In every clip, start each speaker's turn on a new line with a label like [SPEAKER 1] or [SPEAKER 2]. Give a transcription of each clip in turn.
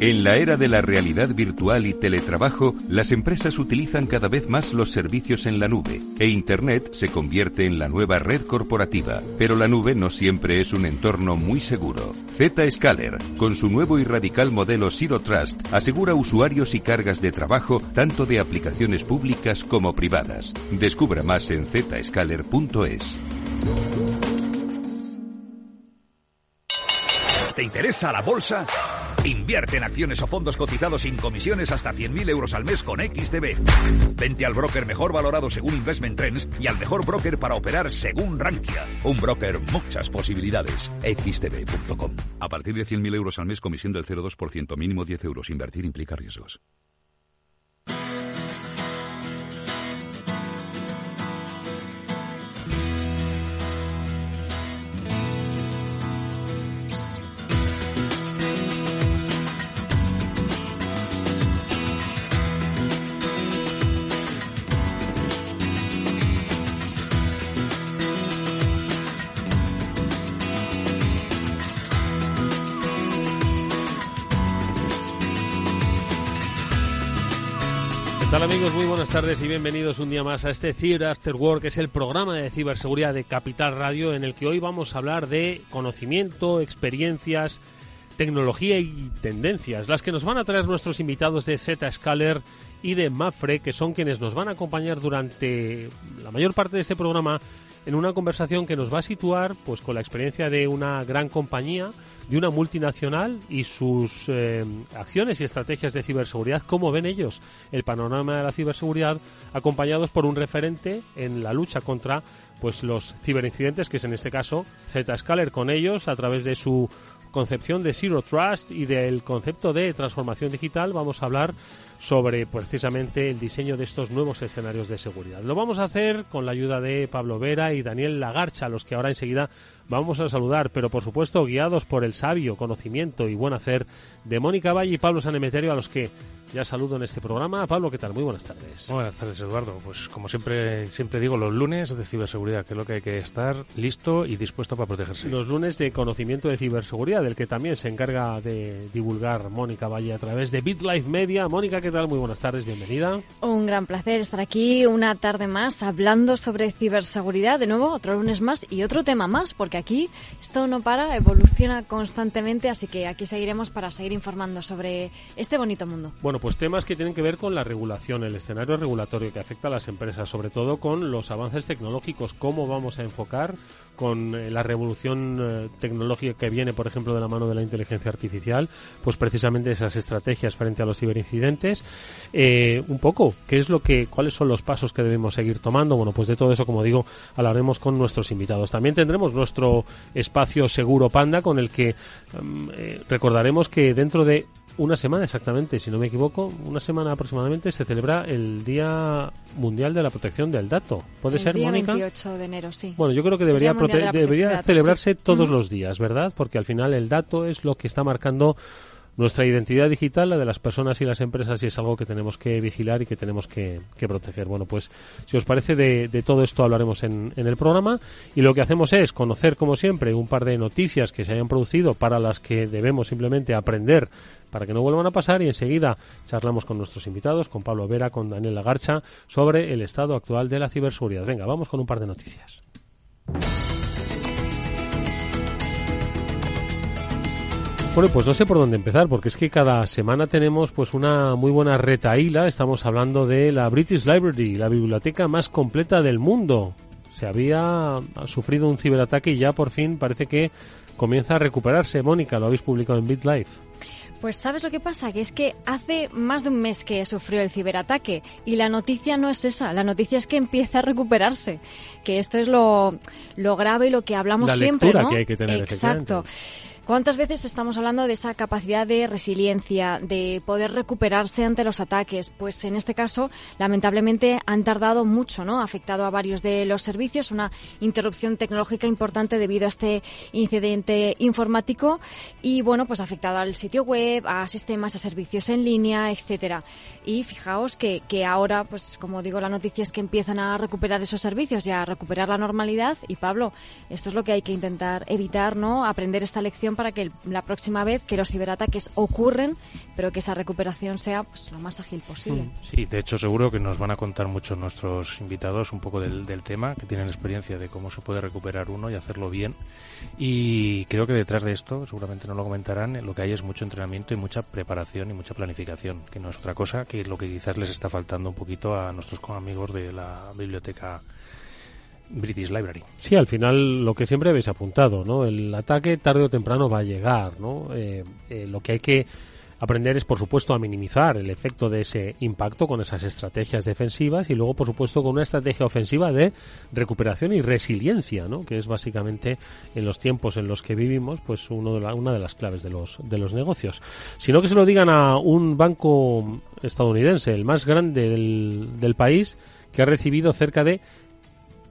[SPEAKER 1] En la era de la realidad virtual y teletrabajo, las empresas utilizan cada vez más los servicios en la nube e Internet se convierte en la nueva red corporativa. Pero la nube no siempre es un entorno muy seguro. Zscaler, con su nuevo y radical modelo Zero Trust, asegura usuarios y cargas de trabajo tanto de aplicaciones públicas como privadas. Descubra más en zscaler.es.
[SPEAKER 2] ¿Te interesa la bolsa? Invierte en acciones o fondos cotizados sin comisiones hasta 100.000 euros al mes con XTB. Vente al broker mejor valorado según Investment Trends y al mejor broker para operar según Rankia. Un broker, muchas posibilidades. XTB.com. A partir de 100.000 euros al mes, comisión del 0,2%, mínimo 10 euros. Invertir implica riesgos.
[SPEAKER 3] Hola amigos? Muy buenas tardes y bienvenidos un día más a este Cyber After Work, que es el programa de ciberseguridad de Capital Radio, en el que hoy vamos a hablar de conocimiento, experiencias, tecnología y tendencias, las que nos van a traer nuestros invitados de Zscaler y de Mafre, que son quienes nos van a acompañar durante la mayor parte de este programa en una conversación que nos va a situar pues con la experiencia de una gran compañía, de una multinacional y sus eh, acciones y estrategias de ciberseguridad, cómo ven ellos el panorama de la ciberseguridad, acompañados por un referente en la lucha contra pues los ciberincidentes, que es en este caso Zscaler. Con ellos a través de su concepción de Zero Trust y del concepto de transformación digital, vamos a hablar sobre precisamente el diseño de estos nuevos escenarios de seguridad. Lo vamos a hacer con la ayuda de Pablo Vera y Daniel Lagarcha, a los que ahora enseguida vamos a saludar, pero por supuesto guiados por el sabio conocimiento y buen hacer de Mónica Valle y Pablo Sanemeterio, a los que ya saludo en este programa. Pablo, ¿qué tal? Muy buenas tardes.
[SPEAKER 4] Buenas tardes, Eduardo. Pues como siempre siempre digo, los lunes de ciberseguridad, que es lo que hay que estar listo y dispuesto para protegerse.
[SPEAKER 3] Los lunes de conocimiento de ciberseguridad, del que también se encarga de divulgar Mónica Valle a través de BitLife Media. Mónica, ¿qué tal? Muy buenas tardes, bienvenida.
[SPEAKER 5] Un gran placer estar aquí una tarde más hablando sobre ciberseguridad. De nuevo, otro lunes más y otro tema más, porque aquí esto no para, evoluciona constantemente, así que aquí seguiremos para seguir informando sobre este bonito mundo.
[SPEAKER 3] Bueno, pues temas que tienen que ver con la regulación, el escenario regulatorio que afecta a las empresas, sobre todo con los avances tecnológicos, cómo vamos a enfocar con eh, la revolución eh, tecnológica que viene, por ejemplo, de la mano de la inteligencia artificial, pues precisamente esas estrategias frente a los ciberincidentes. Eh, un poco, ¿qué es lo que, cuáles son los pasos que debemos seguir tomando? Bueno, pues de todo eso, como digo, hablaremos con nuestros invitados. También tendremos nuestro espacio seguro Panda, con el que mm, recordaremos que dentro de una semana exactamente, si no me equivoco, una semana aproximadamente se celebra el Día Mundial de la Protección del Dato. ¿Puede ser,
[SPEAKER 5] día
[SPEAKER 3] Mónica?
[SPEAKER 5] 28 de enero, sí.
[SPEAKER 3] Bueno, yo creo que debería, debería celebrarse todos
[SPEAKER 5] Mm.
[SPEAKER 3] los días, ¿verdad? Porque al final el dato es lo que está marcando nuestra identidad digital, la de las personas y las empresas, y es algo que tenemos que vigilar y que tenemos que, proteger. Bueno, pues si os parece, de, todo esto hablaremos en el programa y lo que hacemos es conocer, como siempre, un par de noticias que se hayan producido para las que debemos simplemente aprender para que no vuelvan a pasar y enseguida charlamos con nuestros invitados, con Pablo Vera, con Daniel Lagarcha, sobre el estado actual de la ciberseguridad. Venga, vamos con un par de noticias. Bueno, pues no sé por dónde empezar, porque es que cada semana tenemos pues una muy buena retaíla. Estamos hablando de la British Library, la biblioteca más completa del mundo. Se había sufrido un ciberataque y ya por fin parece que comienza a recuperarse. Mónica, lo habéis publicado en BitLife.
[SPEAKER 5] Pues sabes lo que pasa, que es que hace más de un mes que sufrió el ciberataque y la noticia no es esa, la noticia es que empieza a recuperarse, que esto es lo, lo grave y lo que hablamos
[SPEAKER 3] La
[SPEAKER 5] siempre, ¿no?
[SPEAKER 3] que hay que tener,
[SPEAKER 5] Exacto. ¿Cuántas veces estamos hablando de esa capacidad de resiliencia, de poder recuperarse ante los ataques? Pues en este caso, lamentablemente, han tardado mucho, ¿no? Ha afectado a varios de los servicios, una interrupción tecnológica importante debido a este incidente informático y, bueno, pues ha afectado al sitio web, a sistemas, a servicios en línea, etcétera. Y fijaos que, que ahora, pues como digo, la noticia es que empiezan a recuperar esos servicios y a recuperar la normalidad. Y Pablo, esto es lo que hay que intentar evitar, ¿no? Aprender esta lección para que la próxima vez que los ciberataques ocurren, pero que esa recuperación sea pues, lo más ágil posible. Mm.
[SPEAKER 4] Sí, de hecho seguro que nos van a contar mucho nuestros invitados un poco del, del tema, que tienen experiencia de cómo se puede recuperar uno y hacerlo bien. Y creo que detrás de esto, seguramente no lo comentarán, lo que hay es mucho entrenamiento y mucha preparación y mucha planificación, que no es otra cosa que lo que quizás les está faltando un poquito a nuestros amigos de la biblioteca British Library.
[SPEAKER 3] Sí, al final lo que siempre habéis apuntado, ¿no? El ataque tarde o temprano va a llegar, ¿no? Eh, eh, lo que hay que aprender es, por supuesto, a minimizar el efecto de ese impacto con esas estrategias defensivas y luego, por supuesto, con una estrategia ofensiva de recuperación y resiliencia, ¿no? Que es básicamente en los tiempos en los que vivimos, pues uno de una de las claves de los de los negocios. Sino que se lo digan a un banco estadounidense, el más grande del, del país, que ha recibido cerca de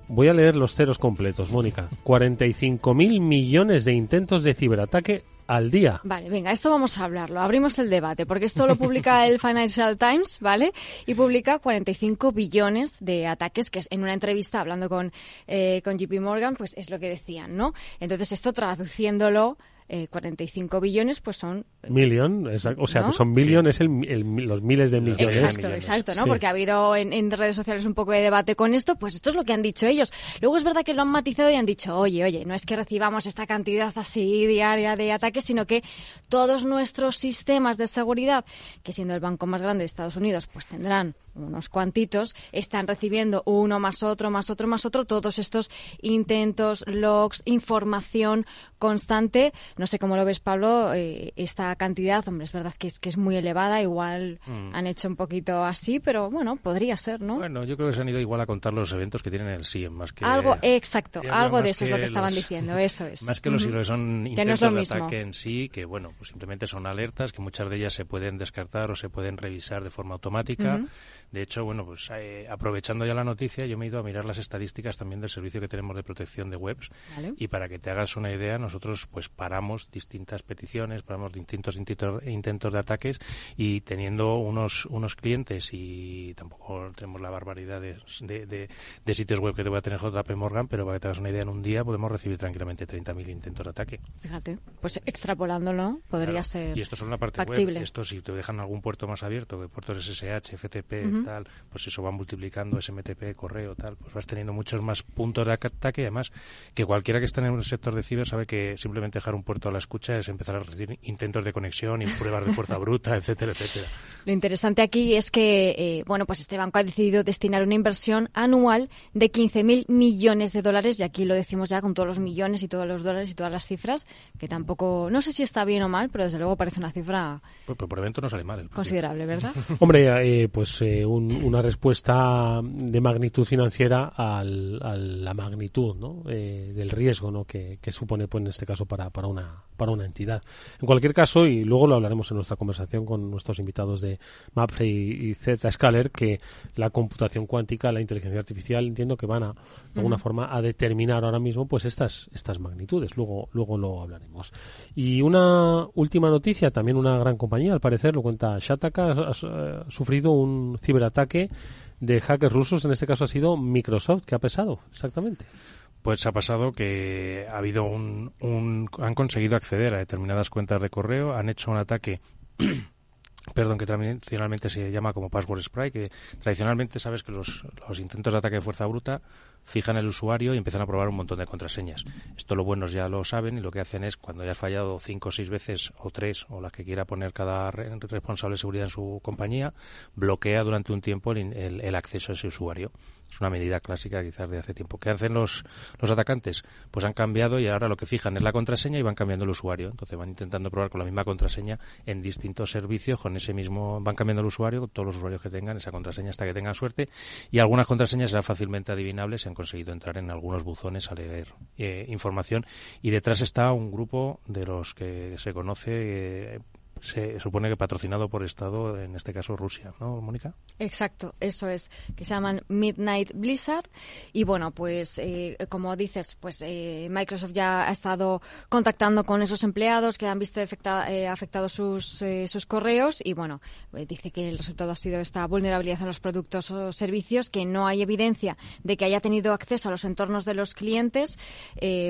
[SPEAKER 3] Voy a leer los ceros completos, Mónica. 45.000 millones de intentos de ciberataque al día.
[SPEAKER 5] Vale, venga, esto vamos a hablarlo. Abrimos el debate, porque esto lo publica el Financial Times, ¿vale? Y publica 45 billones de ataques, que es en una entrevista hablando con, eh, con JP Morgan, pues es lo que decían, ¿no? Entonces, esto traduciéndolo eh, 45 billones, pues son...
[SPEAKER 3] Eh, Million, o sea, que son billones el, los miles de millones.
[SPEAKER 5] Exacto, exacto, ¿no? Porque ha habido en, redes sociales un poco de debate con esto, pues esto es lo que han dicho ellos. Luego es verdad que lo han matizado y han dicho, oye, oye, no es que recibamos esta cantidad así diaria de ataques, sino que todos nuestros sistemas de seguridad, que siendo el banco más grande de Estados Unidos, pues tendrán unos cuantitos, están recibiendo uno más otro, más otro, más otro, todos estos intentos, logs, información constante. No sé cómo lo ves, Pablo, eh, esta cantidad, hombre, es verdad que es, que es muy elevada, igual mm. han hecho un poquito así, pero bueno, podría ser, ¿no?
[SPEAKER 4] Bueno, yo creo que se han ido igual a contar los eventos que tienen el SIEM, más que...
[SPEAKER 5] Algo, exacto, algo de eso es lo que estaban diciendo, eso es.
[SPEAKER 4] Más que los uh son intentos de ataque en sí, que bueno, pues simplemente son alertas, que muchas de ellas se pueden descartar o se pueden revisar de forma automática. De hecho, bueno, pues eh, aprovechando ya la noticia, yo me he ido a mirar las estadísticas también del servicio que tenemos de protección de webs. Y para que te hagas una idea, nosotros pues paramos distintas peticiones, paramos distintos intentos, de ataques y teniendo unos, unos clientes y tampoco tenemos la barbaridad de, de, sitios web que te voy a tener JP Morgan, pero para que te hagas una idea, en un día podemos recibir tranquilamente 30.000 intentos de ataque.
[SPEAKER 5] Fíjate, pues extrapolándolo podría ser
[SPEAKER 4] Y esto son la parte
[SPEAKER 5] factible.
[SPEAKER 4] web. Esto si te dejan algún puerto más abierto, que puertos SSH, FTP, tal, pues eso va multiplicando SMTP, correo, tal, pues vas teniendo muchos más puntos de ataque y además que cualquiera que esté en el sector de ciber sabe que simplemente dejar un puerto a la escucha es empezar a recibir intentos de conexión y pruebas de fuerza bruta, etcétera, etcétera.
[SPEAKER 5] Lo interesante aquí es que, eh, bueno, pues este banco ha decidido destinar una inversión anual de 15.000 millones de dólares y aquí lo decimos ya con todos los millones y todos los dólares y todas las cifras, que tampoco, no sé si está bien o mal, pero desde luego parece una cifra
[SPEAKER 4] pues, por evento no sale mal.
[SPEAKER 5] considerable, ¿verdad?
[SPEAKER 3] Hombre, eh, pues eh, un, una respuesta de magnitud financiera al, a la magnitud ¿no? eh, del riesgo ¿no? que, que, supone pues, en este caso para, para, una, para una entidad. En cualquier caso, y luego lo hablaremos en nuestra conversación con nuestros invitados de MAPFRE y, Zscaler, que la computación cuántica, la inteligencia artificial, entiendo que van a, de alguna forma a determinar ahora mismo pues estas, estas magnitudes. Luego, luego lo hablaremos. Y una última noticia, también una gran compañía, al parecer, lo cuenta Shataka, ha, ha sufrido un ciberataque de hackers rusos, en este caso ha sido Microsoft, que ha pesado, exactamente.
[SPEAKER 4] Pues ha pasado que ha habido un, un, han conseguido acceder a determinadas cuentas de correo, han hecho un ataque perdón, que tradicionalmente se llama como password spray, que tradicionalmente sabes que los, los intentos de ataque de fuerza bruta fijan el usuario y empiezan a probar un montón de contraseñas. Esto los buenos ya lo saben y lo que hacen es cuando ya has fallado cinco o seis veces o tres o las que quiera poner cada responsable de seguridad en su compañía, bloquea durante un tiempo el, el acceso a ese usuario. Es una medida clásica quizás de hace tiempo. ¿Qué hacen los, los atacantes? Pues han cambiado y ahora lo que fijan es la contraseña y van cambiando el usuario. Entonces van intentando probar con la misma contraseña en distintos servicios con ese mismo, van cambiando el usuario, todos los usuarios que tengan esa contraseña hasta que tengan suerte y algunas contraseñas serán fácilmente adivinables conseguido entrar en algunos buzones a leer eh, información. Y detrás está un grupo de los que se conoce eh, se supone que patrocinado por Estado, en este caso Rusia, ¿no, Mónica?
[SPEAKER 5] Exacto, eso es, que se llaman Midnight Blizzard. Y bueno, pues eh, como dices, pues eh, Microsoft ya ha estado contactando con esos empleados que han visto eh, afectados sus, sus correos y bueno, dice que el resultado ha sido esta vulnerabilidad en los productos o servicios, que no hay evidencia de que haya tenido acceso a los entornos de los clientes.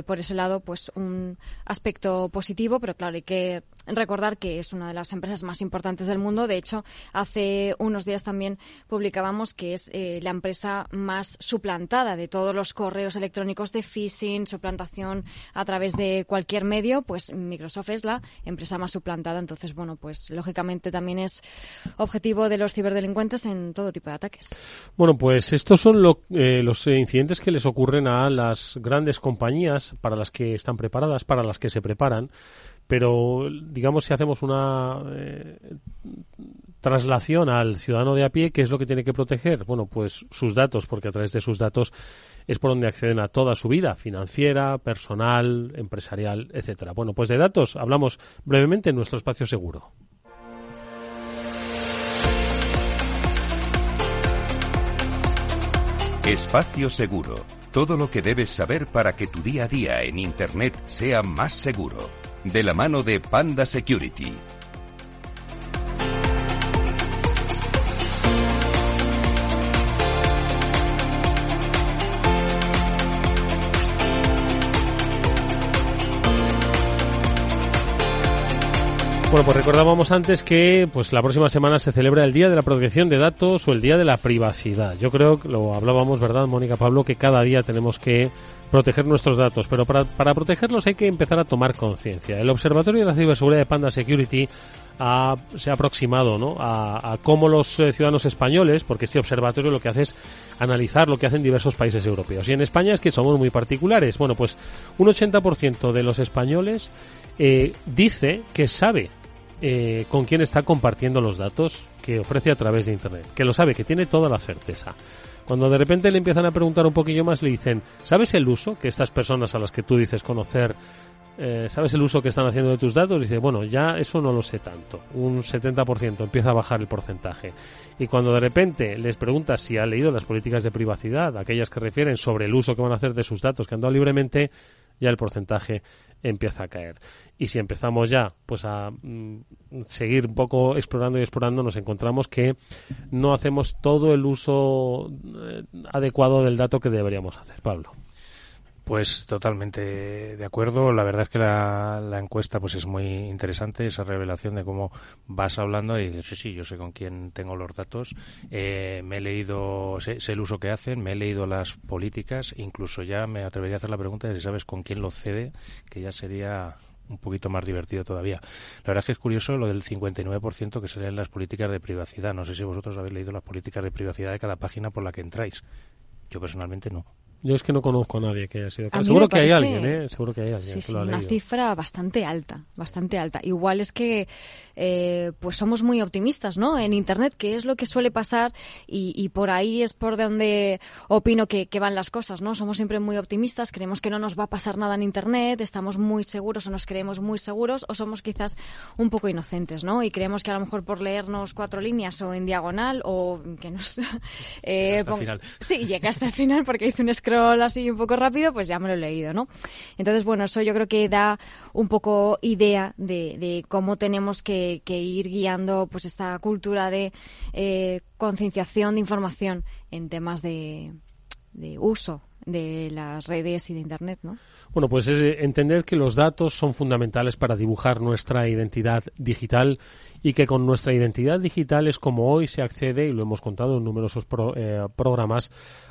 [SPEAKER 5] por ese lado, pues un aspecto positivo, pero claro, hay que recordar que es una de las empresas más importantes del mundo. De hecho, hace unos días también publicábamos que es eh, la empresa más suplantada de todos los correos electrónicos de phishing, suplantación a través de cualquier medio. Pues Microsoft es la empresa más suplantada. Entonces, bueno, pues lógicamente también es objetivo de los ciberdelincuentes en todo tipo de ataques.
[SPEAKER 3] Bueno, pues estos son eh, los incidentes que les ocurren a las grandes compañías para las que están preparadas, para las que se preparan pero digamos si hacemos una eh, traslación al ciudadano de a pie, ¿qué es lo que tiene que proteger? Bueno, pues sus datos, porque a través de sus datos es por donde acceden a toda su vida, financiera, personal, empresarial, etcétera. Bueno, pues de datos hablamos brevemente en nuestro espacio seguro.
[SPEAKER 1] Espacio Seguro. Todo lo que debes saber para que tu día a día en Internet sea más seguro de la mano de Panda Security.
[SPEAKER 3] Bueno, pues recordábamos antes que pues la próxima semana se celebra el Día de la Protección de Datos o el Día de la Privacidad. Yo creo que lo hablábamos, ¿verdad, Mónica Pablo? Que cada día tenemos que proteger nuestros datos, pero para, para protegerlos hay que empezar a tomar conciencia. El Observatorio de la Ciberseguridad de Panda Security ha, se ha aproximado ¿no? a, a cómo los eh, ciudadanos españoles, porque este observatorio lo que hace es analizar lo que hacen diversos países europeos. Y en España es que somos muy particulares. Bueno, pues un 80% de los españoles eh, dice que sabe eh, con quién está compartiendo los datos que ofrece a través de Internet, que lo sabe, que tiene toda la certeza. Cuando de repente le empiezan a preguntar un poquillo más, le dicen, ¿sabes el uso que estas personas a las que tú dices conocer, eh, ¿sabes el uso que están haciendo de tus datos? dice, bueno, ya eso no lo sé tanto. Un 70% empieza a bajar el porcentaje. Y cuando de repente les preguntas si ha leído las políticas de privacidad, aquellas que refieren sobre el uso que van a hacer de sus datos que han dado libremente, ya el porcentaje empieza a caer. Y si empezamos ya pues a mm, seguir un poco explorando y explorando, nos encontramos que no hacemos todo el uso eh, adecuado del dato que deberíamos hacer, Pablo.
[SPEAKER 4] Pues totalmente de acuerdo. La verdad es que la, encuesta pues es muy interesante, esa revelación de cómo vas hablando y dices, sí, sí, yo sé con quién tengo los datos, eh, me he leído, sé, el uso que hacen, me he leído las políticas, incluso ya me atrevería a hacer la pregunta de si sabes con quién lo cede, que ya sería un poquito más divertido todavía. La verdad es que es curioso lo del 59% que se leen las políticas de privacidad. No sé si vosotros habéis leído las políticas de privacidad de cada página por la que entráis. Yo personalmente no.
[SPEAKER 3] Yo es que no conozco a nadie que haya sido. Seguro que hay alguien, ¿eh? Seguro que hay alguien.
[SPEAKER 5] Sí, una cifra bastante alta, bastante alta. Igual es que, eh, pues somos muy optimistas, ¿no? En Internet, que es lo que suele pasar y, por ahí es por donde opino que, van las cosas, ¿no? Somos siempre muy optimistas, creemos que no nos va a pasar nada en Internet, estamos muy seguros o nos creemos muy seguros o somos quizás un poco inocentes, ¿no? Y creemos que a lo mejor por leernos cuatro líneas o en diagonal o que nos...
[SPEAKER 3] eh, hasta el final.
[SPEAKER 5] Sí, llega hasta el final porque hice un scroll así un poco rápido, pues ya me lo he leído, ¿no? Entonces, bueno, eso yo creo que da un poco idea de, cómo tenemos que, ir guiando pues esta cultura de eh, concienciación de información en temas de, de uso de las redes y de Internet, ¿no?
[SPEAKER 3] Bueno, pues es entender que los datos son fundamentales para dibujar nuestra identidad digital y que con nuestra identidad digital es como hoy se accede, y lo hemos contado en numerosos eh, programas,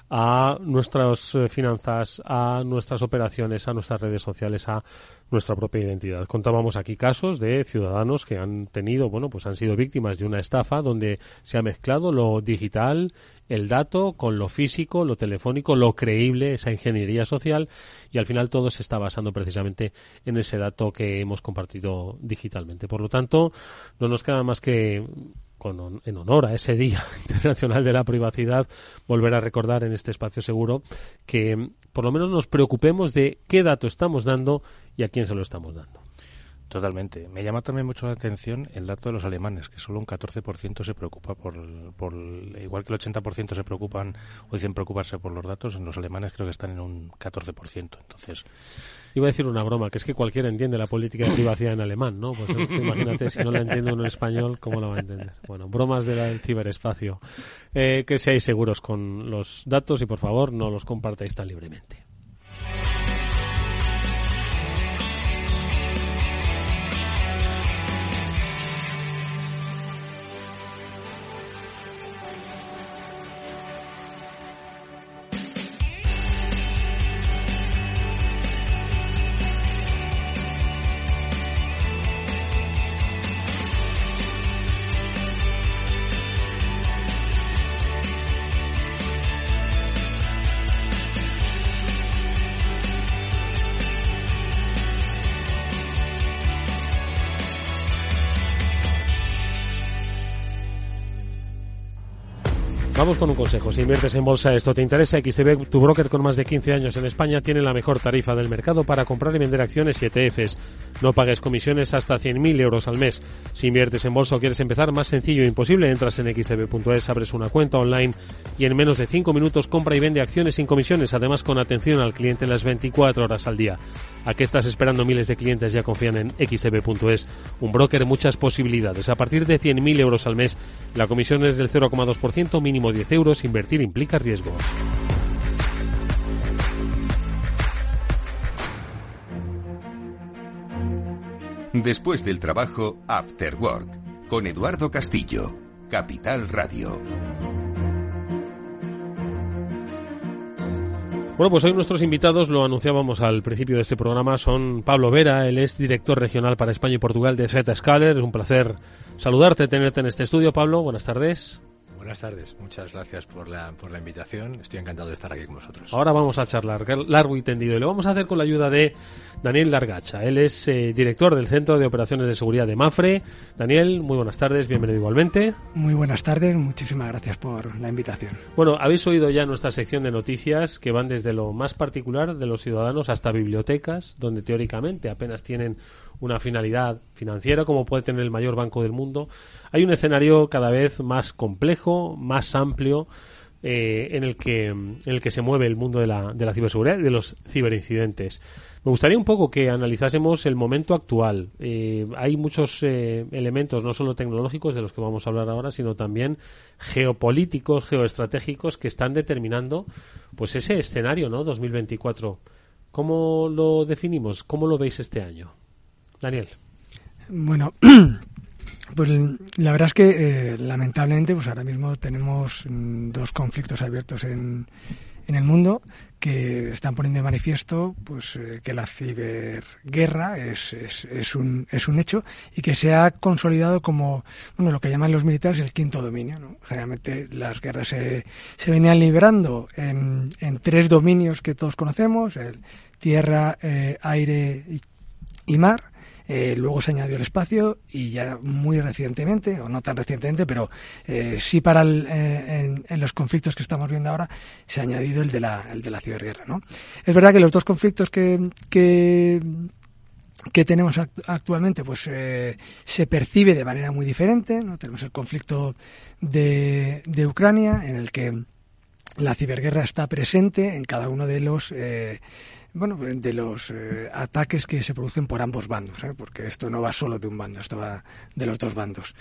[SPEAKER 3] a nuestras eh, finanzas, a nuestras operaciones, a nuestras redes sociales, a nuestra propia identidad. Contábamos aquí casos de ciudadanos que han tenido, bueno, pues han sido víctimas de una estafa donde se ha mezclado lo digital, el dato con lo físico, lo telefónico, lo creíble, esa ingeniería social y al final todo se está basando precisamente en ese dato que hemos compartido digitalmente. Por lo tanto, no nos queda más que en honor a ese Día Internacional de la Privacidad, volver a recordar en este espacio seguro que por lo menos nos preocupemos de qué dato estamos dando y a quién se lo estamos dando.
[SPEAKER 4] Totalmente. Me llama también mucho la atención el dato de los alemanes, que solo un 14% se preocupa por, por, igual que el 80% se preocupan o dicen preocuparse por los datos, en los alemanes creo que están en un 14%. Entonces,
[SPEAKER 3] iba a decir una broma, que es que cualquiera entiende la política de privacidad en alemán, ¿no? Pues imagínate si no la entiende uno en español, ¿cómo la va a entender? Bueno, bromas del ciberespacio. Eh, que seáis seguros con los datos y por favor no los compartáis tan libremente. Vamos con un consejo. Si inviertes en bolsa, esto te interesa. XTB, tu broker con más de 15 años en España, tiene la mejor tarifa del mercado para comprar y vender acciones y ETFs. No pagues comisiones hasta 100.000 euros al mes. Si inviertes en bolsa o quieres empezar, más sencillo e imposible, entras en xtb.es, abres una cuenta online y en menos de 5 minutos compra y vende acciones sin comisiones, además con atención al cliente las 24 horas al día. ¿A qué estás esperando? Miles de clientes ya confían en xtb.es. Un broker, muchas posibilidades. A partir de 100.000 euros al mes, la comisión es del 0,2%, mínimo 10 euros, invertir implica riesgo.
[SPEAKER 1] Después del trabajo, After Work, con Eduardo Castillo, Capital Radio.
[SPEAKER 3] Bueno, pues hoy nuestros invitados, lo anunciábamos al principio de este programa, son Pablo Vera, él es director regional para España y Portugal de Zscaler. Es un placer saludarte, tenerte en este estudio. Pablo, buenas tardes.
[SPEAKER 6] Buenas tardes, muchas gracias por la, por la invitación. Estoy encantado de estar aquí con vosotros.
[SPEAKER 3] Ahora vamos a charlar largo y tendido y lo vamos a hacer con la ayuda de Daniel Largacha. Él es eh, director del Centro de Operaciones de Seguridad de Mafre. Daniel, muy buenas tardes, bienvenido igualmente.
[SPEAKER 7] Muy buenas tardes, muchísimas gracias por la invitación.
[SPEAKER 3] Bueno, habéis oído ya nuestra sección de noticias que van desde lo más particular de los ciudadanos hasta bibliotecas, donde teóricamente apenas tienen una finalidad financiera como puede tener el mayor banco del mundo. Hay un escenario cada vez más complejo, más amplio, eh, en, el que, en el que se mueve el mundo de la, de la ciberseguridad y de los ciberincidentes. Me gustaría un poco que analizásemos el momento actual. Eh, hay muchos eh, elementos, no solo tecnológicos, de los que vamos a hablar ahora, sino también geopolíticos, geoestratégicos, que están determinando pues ese escenario, ¿no? 2024. ¿Cómo lo definimos? ¿Cómo lo veis este año? Daniel.
[SPEAKER 7] Bueno, pues la verdad es que eh, lamentablemente pues ahora mismo tenemos mm, dos conflictos abiertos en, en el mundo que están poniendo de manifiesto pues eh, que la ciberguerra es, es, un, es un hecho y que se ha consolidado como bueno lo que llaman los militares el quinto dominio generalmente las guerras se, se venían librando en, en tres dominios que todos conocemos el tierra eh, aire y mar eh, luego se añadió el espacio y ya muy recientemente, o no tan recientemente, pero eh, sí para eh, en, los conflictos que estamos viendo ahora, se ha añadido el de la, el de la ciberguerra. ¿no? Es verdad que los dos conflictos que, que que tenemos actualmente pues se percibe de manera muy diferente no tenemos el conflicto de, de Ucrania en el que la ciberguerra está presente en cada uno de los bueno, de los eh, ataques que se producen por ambos bandos, ¿eh? porque esto no va solo de un bando, esto va de los dos bandos.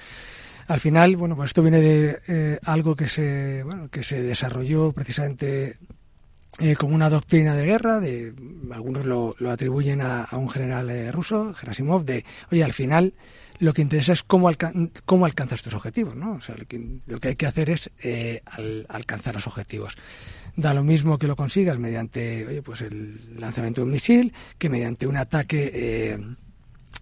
[SPEAKER 7] Al final, bueno, pues esto viene de eh, algo que se, bueno, que se desarrolló precisamente como una doctrina de guerra, de algunos lo, lo atribuyen a, un general ruso, Gerasimov, de, oye, al final lo que interesa es cómo, cómo alcanzas tus objetivos, ¿no? O sea, lo que, lo que hay que hacer es alcanzar los objetivos da lo mismo que lo consigas mediante oye, pues el lanzamiento de un misil que mediante un ataque eh,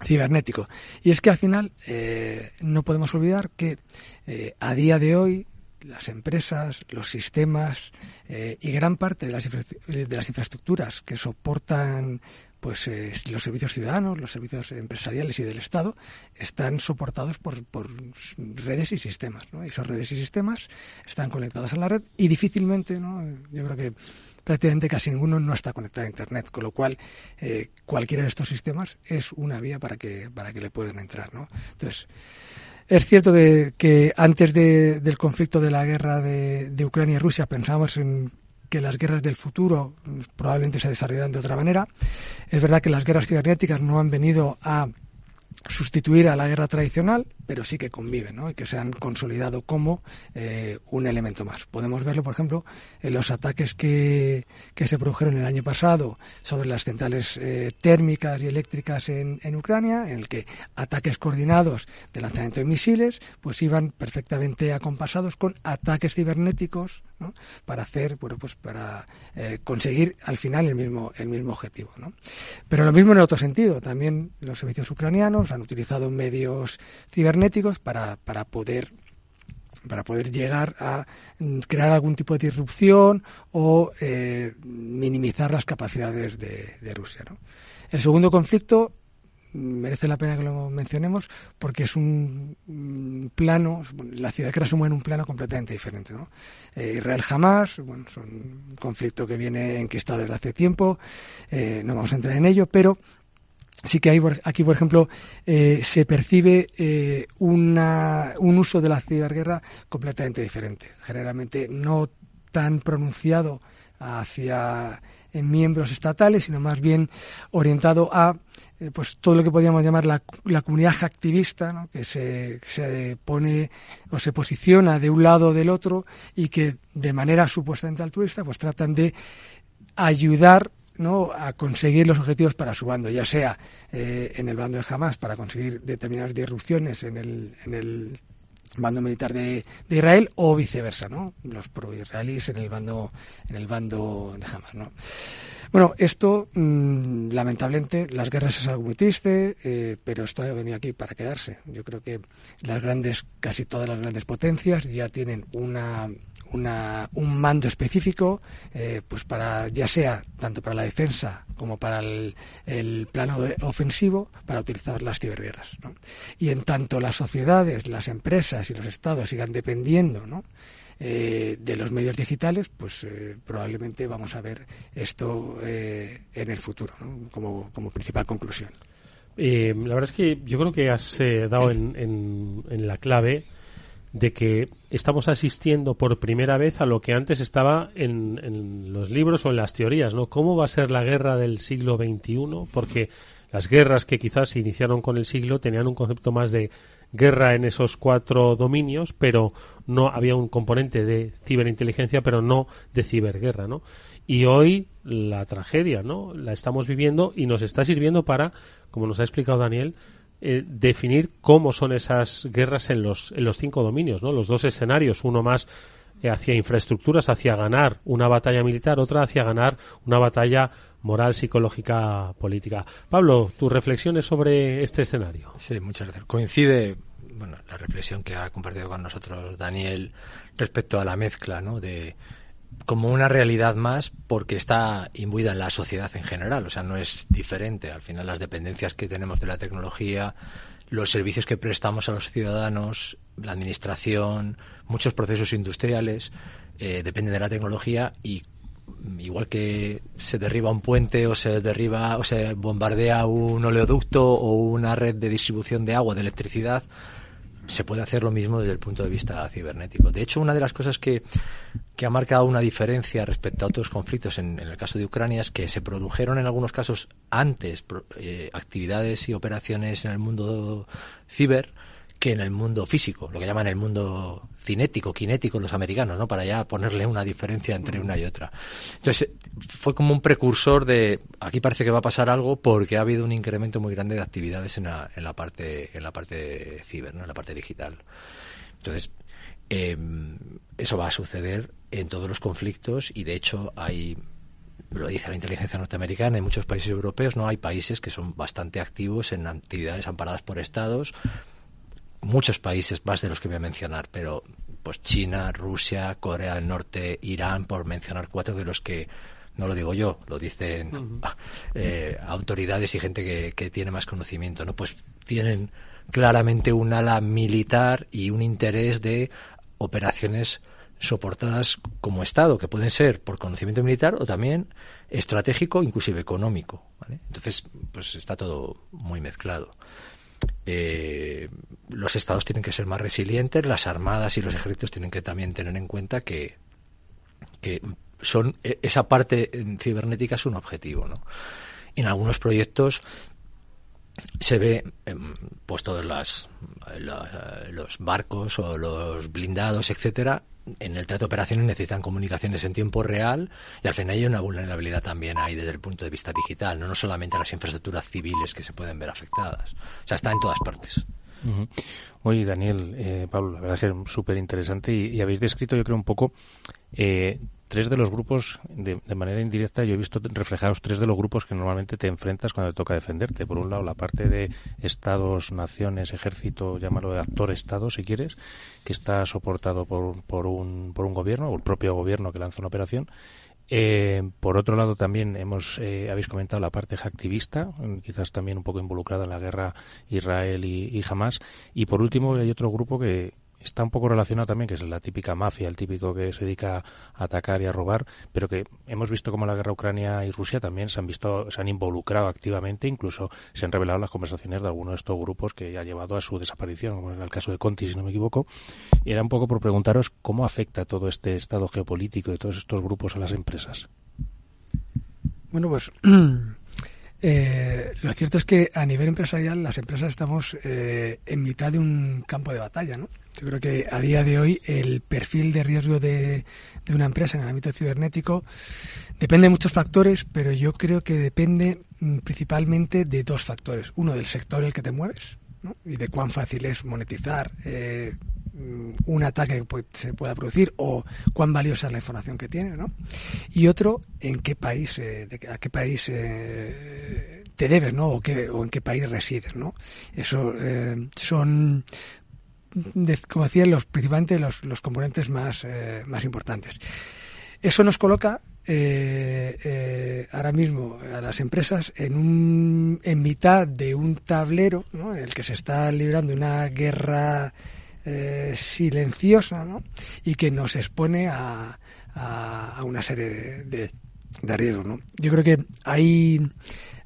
[SPEAKER 7] cibernético. Y es que al final eh, no podemos olvidar que eh, a día de hoy las empresas, los sistemas y gran parte de las, de las infraestructuras que soportan pues eh, los servicios ciudadanos, los servicios empresariales y del Estado están soportados por, redes y sistemas. ¿no? Esos redes y sistemas están conectados a la red y difícilmente, ¿no? yo creo que prácticamente casi ninguno no está conectado a Internet, con lo cual eh, cualquiera de estos sistemas es una vía para que, para que le puedan entrar. ¿no? Entonces, es cierto que, antes del conflicto de la guerra de, de Ucrania y Rusia pensábamos en que las guerras del futuro probablemente se desarrollarán de otra manera. Es verdad que las guerras cibernéticas no han venido a sustituir a la guerra tradicional, pero sí que conviven ¿no? y que se han consolidado como eh, un elemento más. Podemos verlo, por ejemplo, en los ataques que, que se produjeron el año pasado sobre las centrales eh, térmicas y eléctricas en, en, Ucrania, en el que ataques coordinados de lanzamiento de misiles pues iban perfectamente acompasados con ataques cibernéticos para hacer, bueno, pues para eh, conseguir al final el mismo, el mismo objetivo. ¿no? Pero lo mismo en el otro sentido, también los servicios ucranianos han utilizado medios cibernéticos para, para poder para poder llegar a mm, crear algún tipo de disrupción o eh, minimizar las capacidades de, Rusia. El segundo conflicto merece la pena que lo mencionemos porque es un mm, plano, la ciudad que mueve en un plano completamente diferente. ¿no? Eh, Israel jamás, bueno, son un conflicto que viene enquistado desde hace tiempo, eh, no vamos a entrar en ello, pero sí que hay, aquí, por ejemplo, eh, se percibe una, un uso de la ciberguerra completamente diferente. Generalmente no tan pronunciado hacia miembros estatales, sino más bien orientado a eh, pues todo lo que podríamos llamar la, la comunidad activista, ¿no? que se, se, pone o se posiciona de un lado o del otro y que de manera supuestamente altruista pues tratan de ayudar ¿no? a conseguir los objetivos para su bando, ya sea eh, en el bando de Hamas para conseguir determinadas disrupciones en el, en el bando militar de, Israel o viceversa, ¿no? Los pro-israelíes en el bando en el bando de Hamas, ¿no? Bueno, esto mm, lamentablemente las guerras es algo muy triste, eh, pero esto ha venido aquí para quedarse. Yo creo que las grandes, casi todas las grandes potencias ya tienen una un mando específico, eh, pues para ya sea tanto para la defensa como para el, plano ofensivo, para utilizar las ciberguerras. Y en tanto las sociedades, las empresas y los estados sigan dependiendo, eh, de los medios digitales, pues eh, probablemente vamos a ver esto en el futuro como, como, principal conclusión.
[SPEAKER 3] la verdad es que yo creo que has dado en, en, en, la clave de que estamos asistiendo por primera vez a lo que antes estaba en, los libros o en las teorías, ¿no? ¿Cómo va a ser la guerra del siglo XXI? Porque las guerras que quizás se iniciaron con el siglo tenían un concepto más de guerra en esos cuatro dominios, pero no había un componente de ciberinteligencia, pero no de ciberguerra, ¿no? Y hoy la tragedia, ¿no? La estamos viviendo y nos está sirviendo para, como nos ha explicado Daniel, eh, definir cómo son esas guerras en los, en los cinco dominios, ¿no? Los dos escenarios, uno más eh, hacia infraestructuras, hacia ganar una batalla militar, otra hacia ganar una batalla moral, psicológica, política. Pablo, tus reflexiones sobre este escenario.
[SPEAKER 6] Sí, muchas gracias. Coincide bueno, la reflexión que ha compartido con nosotros Daniel respecto a la mezcla ¿no? de, como una realidad más porque está imbuida en la sociedad en general, o sea, no es diferente. Al final las dependencias que tenemos de la tecnología, los servicios que prestamos a los ciudadanos, la administración, muchos procesos industriales eh, dependen de la tecnología y igual que se derriba un puente o se derriba o se bombardea un oleoducto o una red de distribución de agua, de electricidad, se puede hacer lo mismo desde el punto de vista cibernético. De hecho, una de las cosas que, ha marcado una diferencia respecto a otros conflictos en, el caso de Ucrania es que se produjeron en algunos casos antes eh, actividades y operaciones en el mundo ciber que en el mundo físico, lo que llaman el mundo cinético, kinético los americanos, ¿no? Para ya ponerle una diferencia entre una y otra. Entonces, fue como un precursor de aquí parece que va a pasar algo porque ha habido un incremento muy grande de actividades en la, en la parte en la parte ciber, ¿no? En la parte digital. Entonces, em, eso va a suceder en todos los conflictos y de hecho hay lo dice la inteligencia norteamericana, en muchos países europeos no hay países que son bastante activos en actividades amparadas por estados muchos países más de los que voy a mencionar, pero pues China, Rusia, Corea del Norte, Irán, por mencionar cuatro de los que no lo digo yo, lo dicen eh, autoridades y gente que, que, tiene más conocimiento, ¿no? Pues tienen claramente un ala militar y un interés de operaciones soportadas como Estado, que pueden ser por conocimiento militar o también estratégico, inclusive económico. Entonces, pues está todo muy mezclado. Eh, los estados tienen que ser más resilientes, las armadas y los ejércitos tienen que también tener en cuenta que, que son e, esa parte cibernética es un objetivo, ¿no? En algunos proyectos se ve em, pues todos las, los barcos o los blindados, etcétera, en el teatro de operaciones necesitan comunicaciones en tiempo real y al final hay una vulnerabilidad también ahí desde el punto de vista digital, no, no solamente las infraestructuras civiles que se pueden ver afectadas. O sea, está en todas partes.
[SPEAKER 4] Oye, Daniel, eh, Pablo, la verdad es que es súper interesante y, habéis descrito, yo creo, un poco eh, tres de los grupos, de, manera indirecta, yo he visto reflejados tres de los grupos que normalmente te enfrentas cuando te toca defenderte. Por un lado, la parte de estados, naciones, ejército, llámalo de actor-estado, si quieres, que está soportado por, por, un, por un gobierno, o el propio gobierno que lanza una operación. Eh, por otro lado, también hemos eh, habéis comentado la parte activista, quizás también un poco involucrada en la guerra Israel y, y Hamas. Y por último, hay otro grupo que, está un poco relacionado también, que es la típica mafia, el típico que se dedica a atacar y a robar, pero que hemos visto como la guerra Ucrania y Rusia también se han visto, se han involucrado activamente, incluso se han revelado las conversaciones de algunos de estos grupos que ha llevado a su desaparición, como en el caso de Conti, si no me equivoco. Y era un poco por preguntaros cómo afecta todo este estado geopolítico de todos estos grupos a las empresas.
[SPEAKER 7] Bueno, pues Eh, lo cierto es que a nivel empresarial las empresas estamos eh, en mitad de un campo de batalla. ¿no? Yo creo que a día de hoy el perfil de riesgo de, una empresa en el ámbito cibernético depende de muchos factores, pero yo creo que depende mm, principalmente de dos factores. Uno, del sector en el que te mueves ¿no? y de cuán fácil es monetizar. Eh, un ataque que se pueda producir o cuán valiosa es la información que tiene, ¿no? Y otro, en qué país, eh, a qué país eh, te debes, ¿no? O, qué, o en qué país resides, ¿no? Eso eh, son, como decía, los, principalmente los, los componentes más, más importantes. Eso nos coloca ahora mismo a las empresas en, un, en mitad de un tablero ¿no? en el que se está librando una guerra eh, silenciosa ¿no? y que nos expone a, a, una serie de, de, riesgos. ¿no? Yo creo que hay,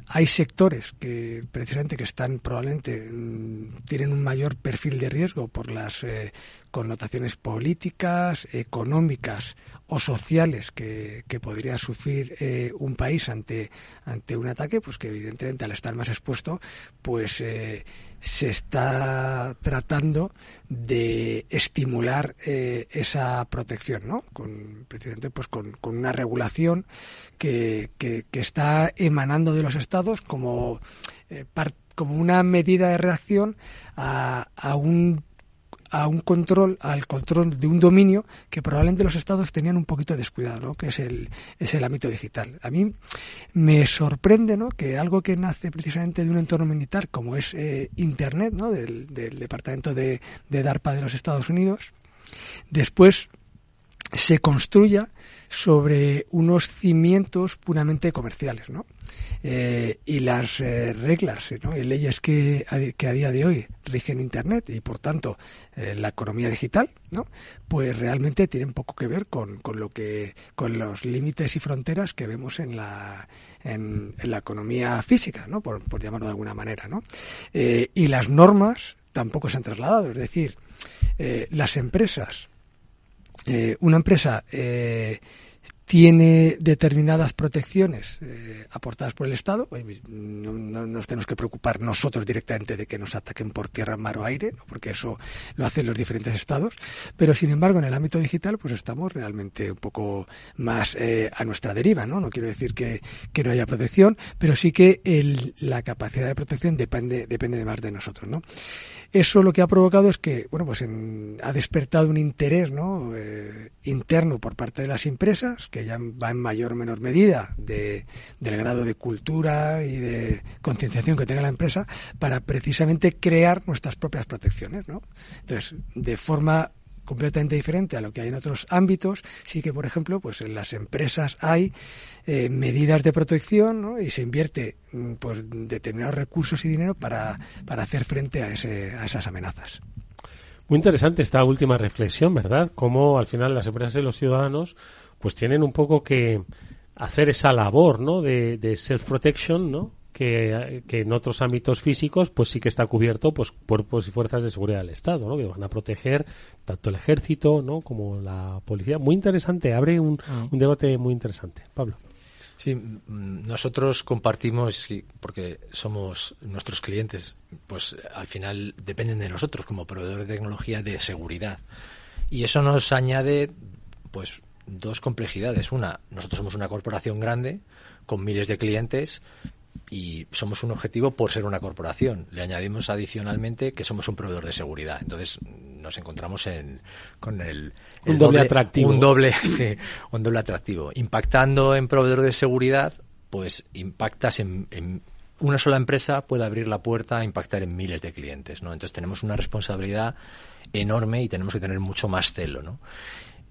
[SPEAKER 7] hay sectores que precisamente que están probablemente mm, tienen un mayor perfil de riesgo por las eh, connotaciones políticas, económicas o sociales que, que podría sufrir eh, un país ante, ante un ataque, pues que evidentemente al estar más expuesto, pues eh, se está tratando de estimular eh, esa protección, ¿no? Con, precisamente pues con, con una regulación que, que, que, está emanando de los estados como, como una medida de reacción a, a un a un control, al control de un dominio que probablemente los estados tenían un poquito descuidado, ¿no? que es el, es el ámbito digital. A mí me sorprende ¿no? que algo que nace precisamente de un entorno militar como es eh, Internet, ¿no? del, del Departamento de, de DARPA de los Estados Unidos, después se construya sobre unos cimientos puramente comerciales, ¿no? Eh, y las eh, reglas ¿no? y leyes que que a día de hoy rigen Internet y por tanto eh, la economía digital, ¿no? pues realmente tienen poco que ver con, con lo que con los límites y fronteras que vemos en la en, la economía física, ¿no? por, por llamarlo de alguna manera, ¿no? y las normas tampoco se han trasladado, es decir, las empresas una empresa eh, tiene determinadas protecciones eh, aportadas por el Estado. No, nos tenemos que preocupar nosotros directamente de que nos ataquen por tierra, mar o aire, porque eso lo hacen los diferentes estados. Pero sin embargo, en el ámbito digital, pues estamos realmente un poco más eh, a nuestra deriva, ¿no? No quiero decir que, que no haya protección, pero sí que el, la capacidad de protección depende, depende más de nosotros, ¿no? Eso lo que ha provocado es que, bueno, pues ha despertado un interés, ¿no? Eh, interno por parte de las empresas, que ya va en mayor o menor medida de, del grado de cultura y de concienciación que tenga la empresa, para precisamente crear nuestras propias protecciones, ¿no? Entonces, de forma completamente diferente a lo que hay en otros ámbitos, sí que, por ejemplo, pues en las empresas hay eh, medidas de protección y se invierte mm, pues determinados recursos y dinero para, para hacer frente a, ese, a esas amenazas.
[SPEAKER 3] Muy interesante esta última reflexión, ¿verdad? Cómo al final las empresas y los ciudadanos pues tienen un poco que hacer esa labor, ¿no? De, de self-protection, ¿no? Que, que, en otros ámbitos físicos pues sí que está cubierto pues cuerpos y fuerzas de seguridad del Estado, ¿no? Que van a proteger tanto el ejército, ¿no? Como la policía. Muy interesante, abre un, mm. un debate muy interesante. Pablo.
[SPEAKER 6] Sí, nosotros compartimos, porque somos nuestros clientes, pues al final dependen de nosotros como proveedores de tecnología de seguridad. Y eso nos añade, pues, dos complejidades. Una, nosotros somos una corporación grande con miles de clientes y somos un objetivo por ser una corporación. Le añadimos adicionalmente que somos un proveedor de seguridad. Entonces nos encontramos en, con el,
[SPEAKER 3] un doble, atractivo.
[SPEAKER 6] Un doble, un doble atractivo. Impactando en proveedor de seguridad, pues impactas en, en una sola empresa puede abrir la puerta a impactar en miles de clientes, ¿no? Entonces tenemos una responsabilidad enorme y tenemos que tener mucho más celo, ¿no?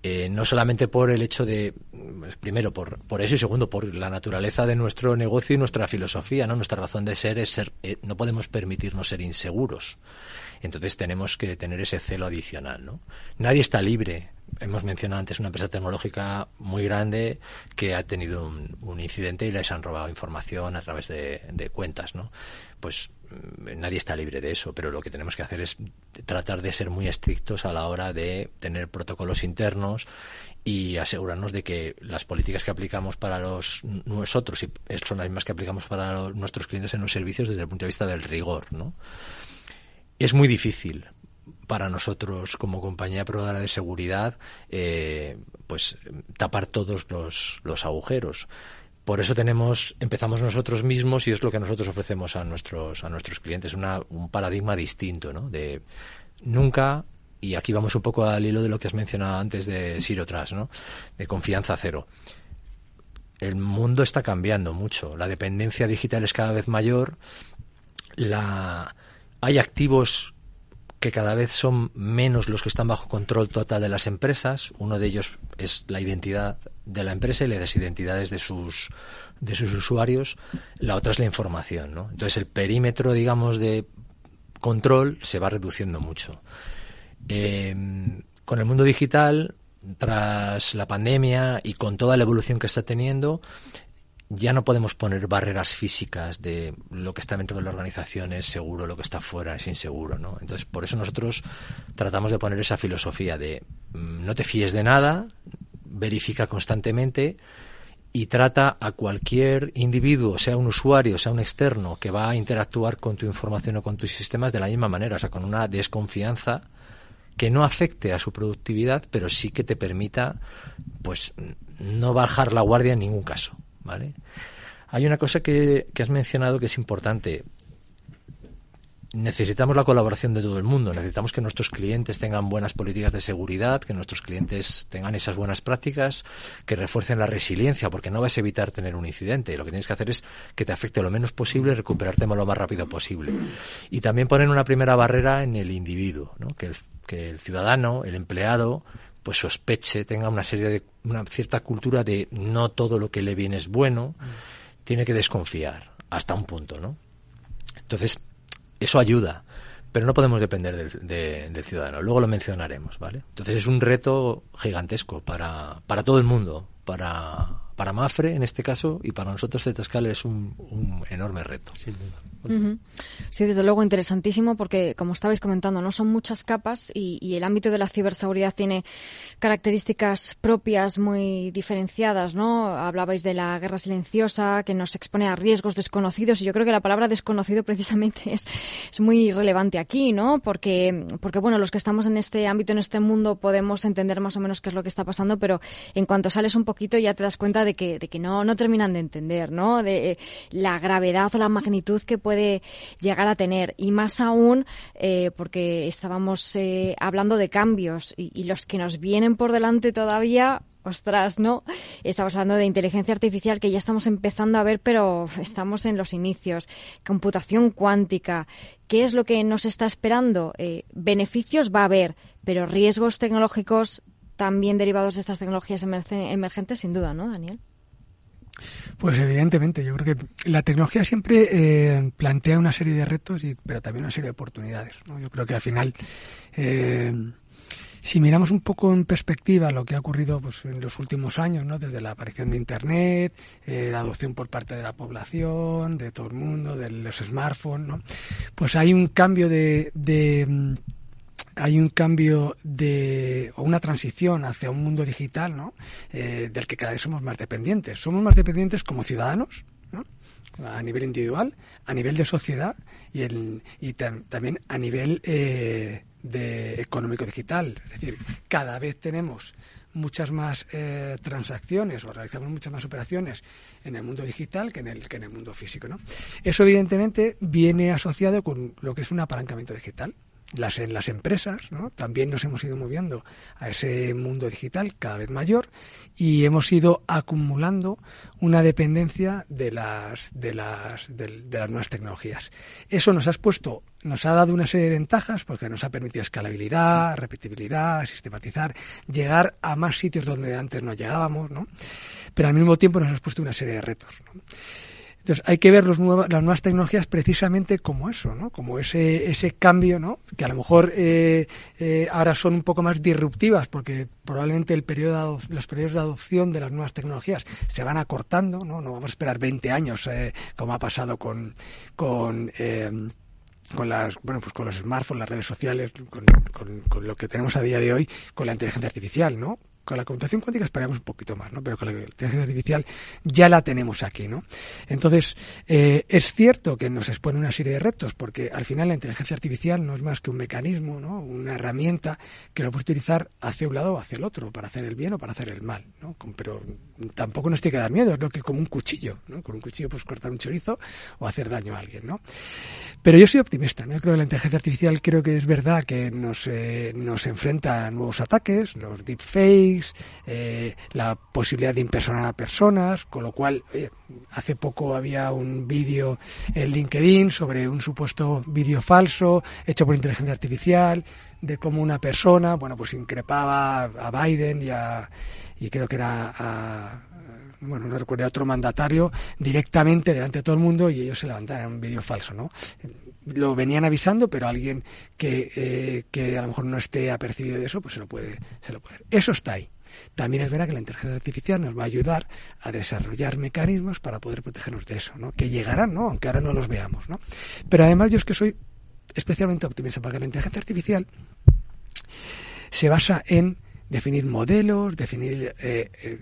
[SPEAKER 6] Eh, no solamente por el hecho de, pues, primero, por, por eso y segundo, por la naturaleza de nuestro negocio y nuestra filosofía, ¿no? Nuestra razón de ser es ser, eh, no podemos permitirnos ser inseguros. Entonces tenemos que tener ese celo adicional, ¿no? Nadie está libre. Hemos mencionado antes una empresa tecnológica muy grande que ha tenido un, incidente y les han robado información a través de, de cuentas, ¿no? Pues nadie está libre de eso, pero lo que tenemos que hacer es tratar de ser muy estrictos a la hora de tener protocolos internos y asegurarnos de que las políticas que aplicamos para los nosotros y son las mismas que aplicamos para nuestros clientes en los servicios desde el punto de vista del rigor, ¿no? Es muy difícil para nosotros como compañía proveedora de seguridad eh, pues tapar todos los, los agujeros por eso tenemos, empezamos nosotros mismos y es lo que nosotros ofrecemos a nuestros, a nuestros clientes, una, un paradigma distinto, ¿no? De nunca, y aquí vamos un poco al hilo de lo que has mencionado antes de Zero Trust, ¿no? De confianza cero. El mundo está cambiando mucho, la dependencia digital es cada vez mayor, la, hay activos que cada vez son menos los que están bajo control total de las empresas. Uno de ellos es la identidad de la empresa y las identidades de sus de sus usuarios. La otra es la información, ¿no? Entonces el perímetro, digamos, de control se va reduciendo mucho. Em, con el mundo digital, tras la pandemia y con toda la evolución que está teniendo, ya no podemos poner barreras físicas de lo que está dentro de la organización es seguro, lo que está fuera es inseguro, ¿no? Entonces, por eso nosotros tratamos de poner esa filosofía de mm, no te fíes de nada, verifica constantemente y trata a cualquier individuo, sea un usuario, sea un externo, que va a interactuar con tu información o con tus sistemas de la misma manera, o sea, con una desconfianza que no afecte a su productividad, pero sí que te permita, pues, no bajar la guardia en ningún caso. ¿Vale? Hay una cosa que, has mencionado que es importante. Necesitamos la colaboración de todo el mundo, necesitamos que nuestros clientes tengan buenas políticas de seguridad, que nuestros clientes tengan esas buenas prácticas, que refuercen la resiliencia, porque no vas a evitar tener un incidente. Lo que tienes que hacer es que te afecte lo menos posible y recuperarte lo más rápido posible. Y también poner una primera barrera en el individuo, ¿no? que, que el ciudadano, el empleado, pues sospeche, tenga una serie de una cierta cultura de no todo lo que le viene es bueno, tiene que desconfiar hasta un punto, ¿no? Entonces, eso ayuda, pero no podemos depender del, del ciudadano. Luego lo mencionaremos, ¿vale? Entonces es un reto gigantesco para, para todo el mundo, para, para Mafre en este caso y para nosotros Zscaler es un, un enorme reto.
[SPEAKER 5] Sí, desde luego interesantísimo porque, como estabais comentando, no son muchas capas y, el ámbito de la ciberseguridad tiene características propias muy diferenciadas, ¿no? Hablabais de la guerra silenciosa que nos expone a riesgos desconocidos y yo creo que la palabra desconocido precisamente es, es muy relevante aquí, ¿no? Porque, porque, bueno, los que estamos en este ámbito, en este mundo, podemos entender más o menos qué es lo que está pasando, pero en cuanto sales un poquito ya te das cuenta de que, de que no, no terminan de entender, ¿no? De eh, la gravedad o la magnitud que puede llegar a tener. Y más aún eh, porque estábamos eh, hablando de cambios y, los que nos vienen por delante todavía ostras, ¿no? Estamos hablando de inteligencia artificial que ya estamos empezando a ver, pero estamos en los inicios. Computación cuántica. ¿Qué es lo que nos está esperando? Beneficios va a haber, pero riesgos tecnológicos también derivados de estas tecnologías emergentes, sin duda, ¿no, Daniel?
[SPEAKER 7] Pues evidentemente, yo creo que la tecnología siempre eh, plantea una serie de retos, y, pero también una serie de oportunidades. ¿no? Yo creo que al final, eh, si miramos un poco en perspectiva lo que ha ocurrido pues, en los últimos años, ¿no? desde la aparición de Internet, eh, la adopción por parte de la población, de todo el mundo, de los smartphones, ¿no? pues hay un cambio de, de hay un cambio de o una transición hacia un mundo digital, ¿no? Eh, del que cada vez somos más dependientes. Somos más dependientes como ciudadanos, ¿no? a nivel individual, a nivel de sociedad y, el, y también a nivel eh, de económico digital. Es decir, cada vez tenemos muchas más eh, transacciones o realizamos muchas más operaciones en el mundo digital que en el que en el mundo físico, ¿no? Eso evidentemente viene asociado con lo que es un apalancamiento digital las, en las empresas, ¿no? también nos hemos ido moviendo a ese mundo digital cada vez mayor y hemos ido acumulando una dependencia de las, de las, de, las nuevas tecnologías. Eso nos ha expuesto, nos ha dado una serie de ventajas porque nos ha permitido escalabilidad, repetibilidad, sistematizar, llegar a más sitios donde antes no llegábamos, ¿no? pero al mismo tiempo nos ha expuesto una serie de retos. Entonces hay que ver los las nuevas tecnologías precisamente como eso, ¿no? Como ese, ese cambio, ¿no? Que a lo mejor eh, eh, ahora son un poco más disruptivas porque probablemente el periodo los periodos de adopción de las nuevas tecnologías se van acortando, ¿no? No vamos a esperar 20 años eh, como ha pasado con, con con las bueno pues con los smartphones, las redes sociales, con, con, con, lo que tenemos a día de hoy, con la inteligencia artificial, ¿no? Con la computación cuántica esperamos un poquito más, ¿no? Pero con la inteligencia artificial ya la tenemos aquí, ¿no? Entonces, eh, es cierto que nos expone una serie de retos, porque al final la inteligencia artificial no es más que un mecanismo, ¿no? Una herramienta que lo puedes utilizar hacia un lado o hacia el otro, para hacer el bien o para hacer el mal, ¿no? Pero tampoco nos tiene que dar miedo, es lo que como un cuchillo, ¿no? Con un cuchillo puedes cortar un chorizo o hacer daño a alguien, ¿no? Pero yo soy optimista, ¿no? Yo creo que la inteligencia artificial creo que es verdad que nos, eh, nos enfrenta a nuevos ataques, los deepfakes, eh, la posibilidad de impersonar a personas, con lo cual, hace poco había un vídeo en LinkedIn sobre un supuesto vídeo falso hecho por inteligencia artificial de cómo una persona, bueno, pues increpaba a Biden y a, y creo que era a, bueno, no recuerdo, a otro mandatario directamente delante de todo el mundo y ellos se levantaron, un vídeo falso, ¿no? Lo venían avisando, pero alguien que, eh, que a lo mejor no esté apercibido de eso, pues se lo puede, se lo puede. Eso está ahí. También es verdad que la inteligencia artificial nos va a ayudar a desarrollar mecanismos para poder protegernos de eso, ¿no? Que llegarán, ¿no? Aunque ahora no los veamos, ¿no? Pero además yo es que soy especialmente optimista porque la inteligencia artificial se basa en definir modelos, definir eh, eh,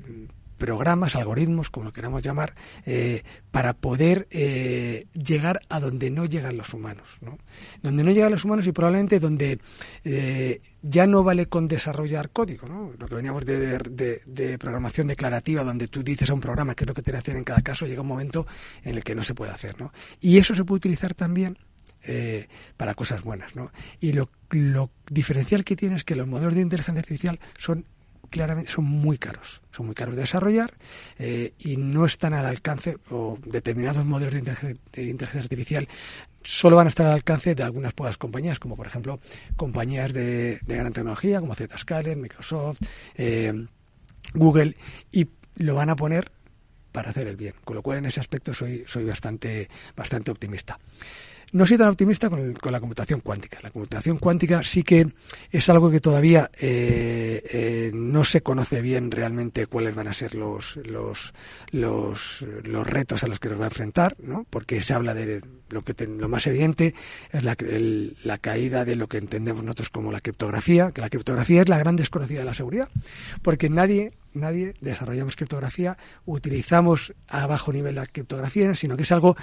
[SPEAKER 7] programas, algoritmos, como lo queramos llamar, eh, para poder eh, llegar a donde no llegan los humanos. ¿no? Donde no llegan los humanos y probablemente donde eh, ya no vale con desarrollar código. ¿no? Lo que veníamos de, programación declarativa, donde tú dices a un programa qué es lo que tiene que hacer en cada caso, llega un momento en el que no se puede hacer. ¿no? Y eso se puede utilizar también para cosas buenas. ¿no? Y lo diferencial que tiene es que los modelos de inteligencia artificial son claramente son muy caros, son muy caros de desarrollar eh, y no están al alcance, o determinados modelos de inteligencia, artificial solo van a estar al alcance de algunas pocas compañías, como por ejemplo compañías de, gran tecnología como Zscaler, Microsoft, eh, Google, y lo van a poner para hacer el bien. Con lo cual, en ese aspecto soy, soy bastante, bastante optimista. No soy tan optimista con, la computación cuántica. La computación cuántica sí que es algo que todavía eh, eh, no se conoce bien realmente cuáles van a ser los, los, los, los, retos a los que nos va a enfrentar, ¿no? porque se habla de lo, que lo más evidente es la, la caída de lo que entendemos nosotros como la criptografía, que la criptografía es la gran desconocida de la seguridad, porque nadie nadie desarrollamos criptografía, utilizamos a bajo nivel la criptografía, sino que es algo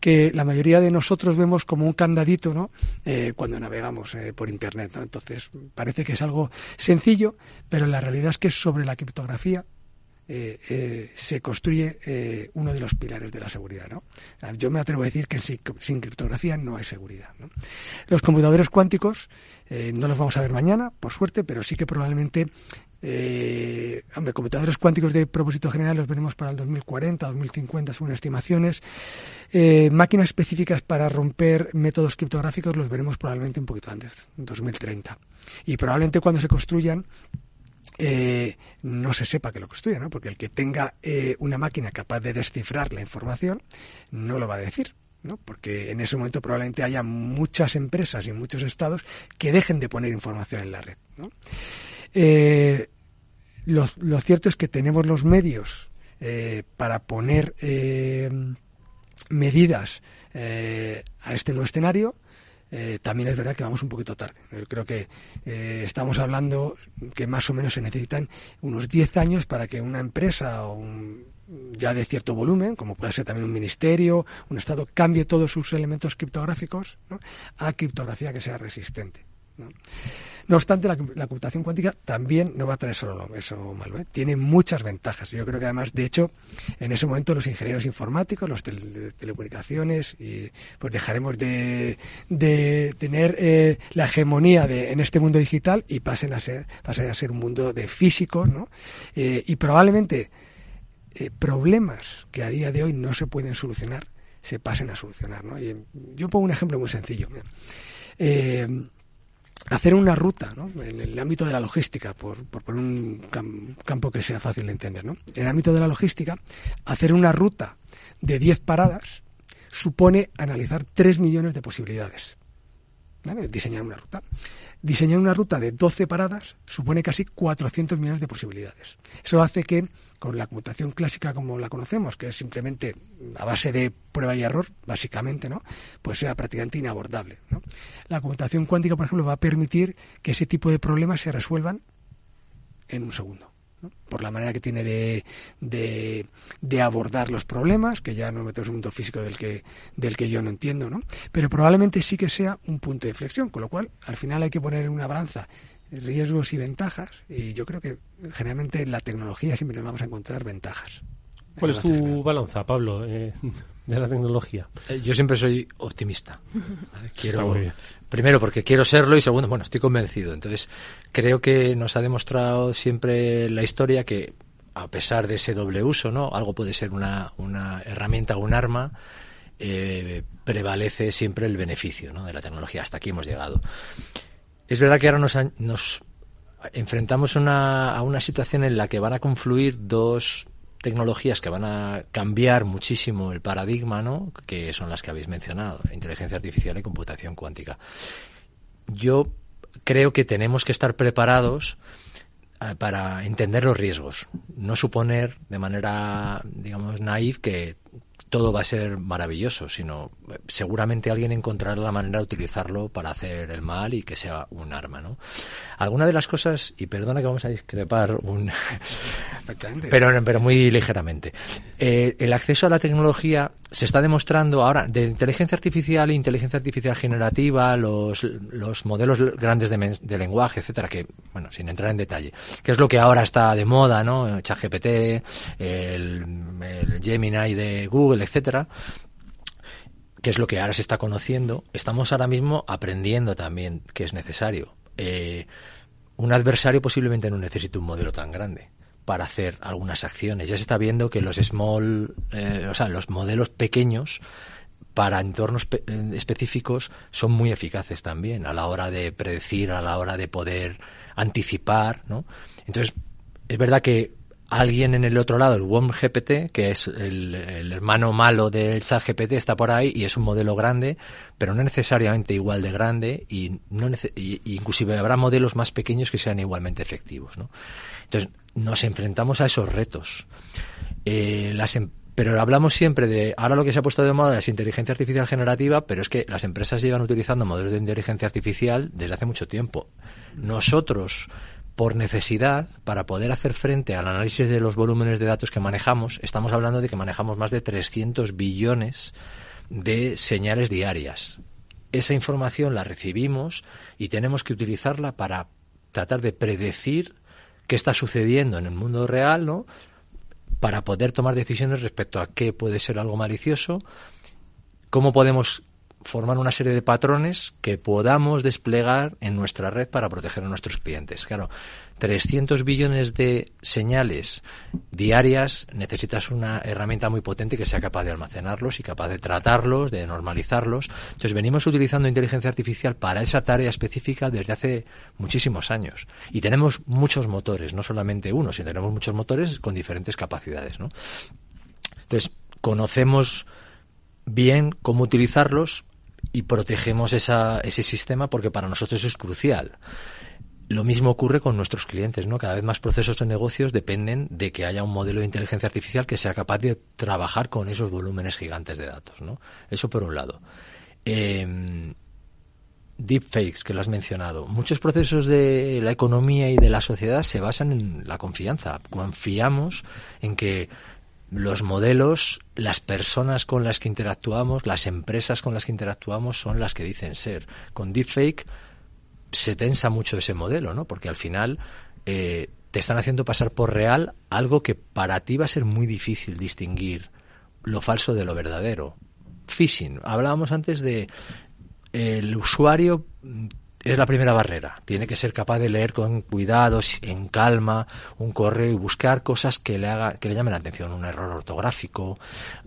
[SPEAKER 7] que la mayoría de nosotros vemos como un candadito ¿no? Eh, cuando navegamos eh, por Internet. Entonces, parece que es algo sencillo, pero la realidad es que sobre la criptografía eh, se construye uno de los pilares de la seguridad. ¿no? Yo me atrevo a decir que sin, sin criptografía no hay seguridad. ¿no? Los computadores cuánticos no los vamos a ver mañana, por suerte, pero sí que probablemente eh, hombre, computadores cuánticos de propósito general los veremos para el 2040, 2050, según estimaciones. Eh, máquinas específicas para romper métodos criptográficos los veremos probablemente un poquito antes, 2030. Y probablemente cuando se construyan eh, no se sepa que lo construye, ¿no? Porque el que tenga eh, una máquina capaz de descifrar la información no lo va a decir. ¿no? Porque en ese momento probablemente haya muchas empresas y muchos estados que dejen de poner información en la red. ¿no? Eh, lo, cierto es que tenemos los medios para poner medidas a este nuevo escenario eh, también es verdad que vamos un poquito tarde. Yo creo que eh, estamos hablando que más o menos se necesitan unos 10 años para que una empresa o ya de cierto volumen, como puede ser también un ministerio, un Estado, cambie todos sus elementos criptográficos a criptografía que sea resistente. Obstante, la, computación cuántica también no va a tener solo eso malo. ¿eh? Tiene muchas ventajas. Yo creo que además, de hecho, en ese momento los ingenieros informáticos, los de telecomunicaciones, y, pues dejaremos de, tener eh, la hegemonía de, en este mundo digital y pasen a ser, pasen a ser un mundo de físicos, ¿no? Eh, y probablemente problemas que a día de hoy no se pueden solucionar se pasen a solucionar. ¿no? Y yo pongo un ejemplo muy sencillo hacer una ruta ¿no? en el ámbito de la logística, por, por poner un campo que sea fácil de entender. ¿no? En el ámbito de la logística, hacer una ruta de 10 paradas supone analizar 3 millones de posibilidades. Diseñar una ruta. Diseñar una ruta de 12 paradas supone casi 400 millones de posibilidades. Eso hace que, con la computación clásica como la conocemos, que es simplemente a base de prueba y error, básicamente, ¿no? Pues sea prácticamente inabordable. La computación cuántica, por ejemplo, va a permitir que ese tipo de problemas se resuelvan en un segundo por la manera que tiene de, de, abordar los problemas, que ya no metemos un mundo físico del que, del que yo no entiendo, ¿no? Pero probablemente sí que sea un punto de inflexión, con lo cual al final hay que poner en una balanza riesgos y ventajas, y yo creo que generalmente en la tecnología siempre nos vamos a encontrar ventajas.
[SPEAKER 3] ¿Cuál es tu balanza, Pablo, eh, de la tecnología?
[SPEAKER 6] Eh, yo siempre soy optimista. Quiero, primero porque quiero serlo y segundo, bueno, estoy convencido. Entonces, creo que nos ha demostrado siempre la historia que a pesar de ese doble uso, ¿no? Algo puede ser una, una herramienta o un arma, eh, prevalece siempre el beneficio ¿no? de la tecnología. Hasta aquí hemos llegado. Es verdad que ahora nos, nos enfrentamos una, a una situación en la que van a confluir dos tecnologías que van a cambiar muchísimo el paradigma, ¿no? Que son las que habéis mencionado, inteligencia artificial y computación cuántica. Yo creo que tenemos que estar preparados eh, para entender los riesgos, no suponer de manera, digamos, naif que todo va a ser maravilloso, sino eh, seguramente alguien encontrará la manera de utilizarlo para hacer el mal y que sea un arma, ¿no? Alguna de las cosas, y perdona que vamos a discrepar un pero, pero muy ligeramente. Eh, el acceso a la tecnología se está demostrando ahora de inteligencia artificial inteligencia artificial generativa, los, los modelos grandes de, de, lenguaje, etcétera, que, bueno, sin entrar en detalle, que es lo que ahora está de moda, ¿no? ChatGPT, el, el Gemini de Google, etcétera, que es lo que ahora se está conociendo, estamos ahora mismo aprendiendo también que es necesario. Eh, un adversario posiblemente no necesite un modelo tan grande para hacer algunas acciones. Ya se está viendo que los small, eh, o sea, los modelos pequeños para entornos eh, específicos son muy eficaces también a la hora de predecir, a la hora de poder anticipar, ¿no? Entonces, es verdad que alguien en el otro lado, el WOM GPT, que es el, hermano malo del chat GPT, está por ahí y es un modelo grande, pero no necesariamente igual de grande y, no inclusive habrá modelos más pequeños que sean igualmente efectivos, ¿no? Entonces, nos enfrentamos a esos retos. Eh, em, pero hablamos siempre de, ahora lo que se ha puesto de moda es inteligencia artificial generativa, pero es que las empresas llevan utilizando modelos de inteligencia artificial desde hace mucho tiempo. Nosotros, por necesidad, para poder hacer frente al análisis de los volúmenes de datos que manejamos, estamos hablando de que manejamos más de 300 billones de señales diarias. Esa información la recibimos y tenemos que utilizarla para tratar de predecir qué está sucediendo en el mundo real, ¿no? Para poder tomar decisiones respecto a qué puede ser algo malicioso, cómo podemos forman una serie de patrones que podamos desplegar en nuestra red para proteger a nuestros clientes. Claro, 300 billones de señales diarias, necesitas una herramienta muy potente que sea capaz de almacenarlos y capaz de tratarlos, de normalizarlos. Entonces, venimos utilizando inteligencia artificial para esa tarea específica desde hace muchísimos años. Y tenemos muchos motores, no solamente uno, sino tenemos muchos motores con diferentes capacidades. Entonces, conocemos bien cómo utilizarlos y protegemos esa, ese sistema porque para nosotros es crucial. Lo mismo ocurre con nuestros clientes, ¿no? Cada vez más procesos de negocios dependen de que haya un modelo de inteligencia artificial que sea capaz de trabajar con esos volúmenes gigantes de datos, ¿no? Eso por un lado. Eh, deepfakes, que lo has mencionado. Muchos procesos de la economía y de la sociedad se basan en la confianza. Confiamos en que los modelos, las personas con las que interactuamos, las empresas con las que interactuamos son las que dicen ser. Con deepfake se tensa mucho ese modelo, ¿no? Porque al final eh, te están haciendo pasar por real algo que para ti va a ser muy difícil distinguir lo falso de lo verdadero. Phishing. Hablábamos antes de el usuario es la primera barrera. Tiene que ser capaz de leer con cuidado, en calma, un correo y buscar cosas que le haga, que le llamen la atención, un error ortográfico,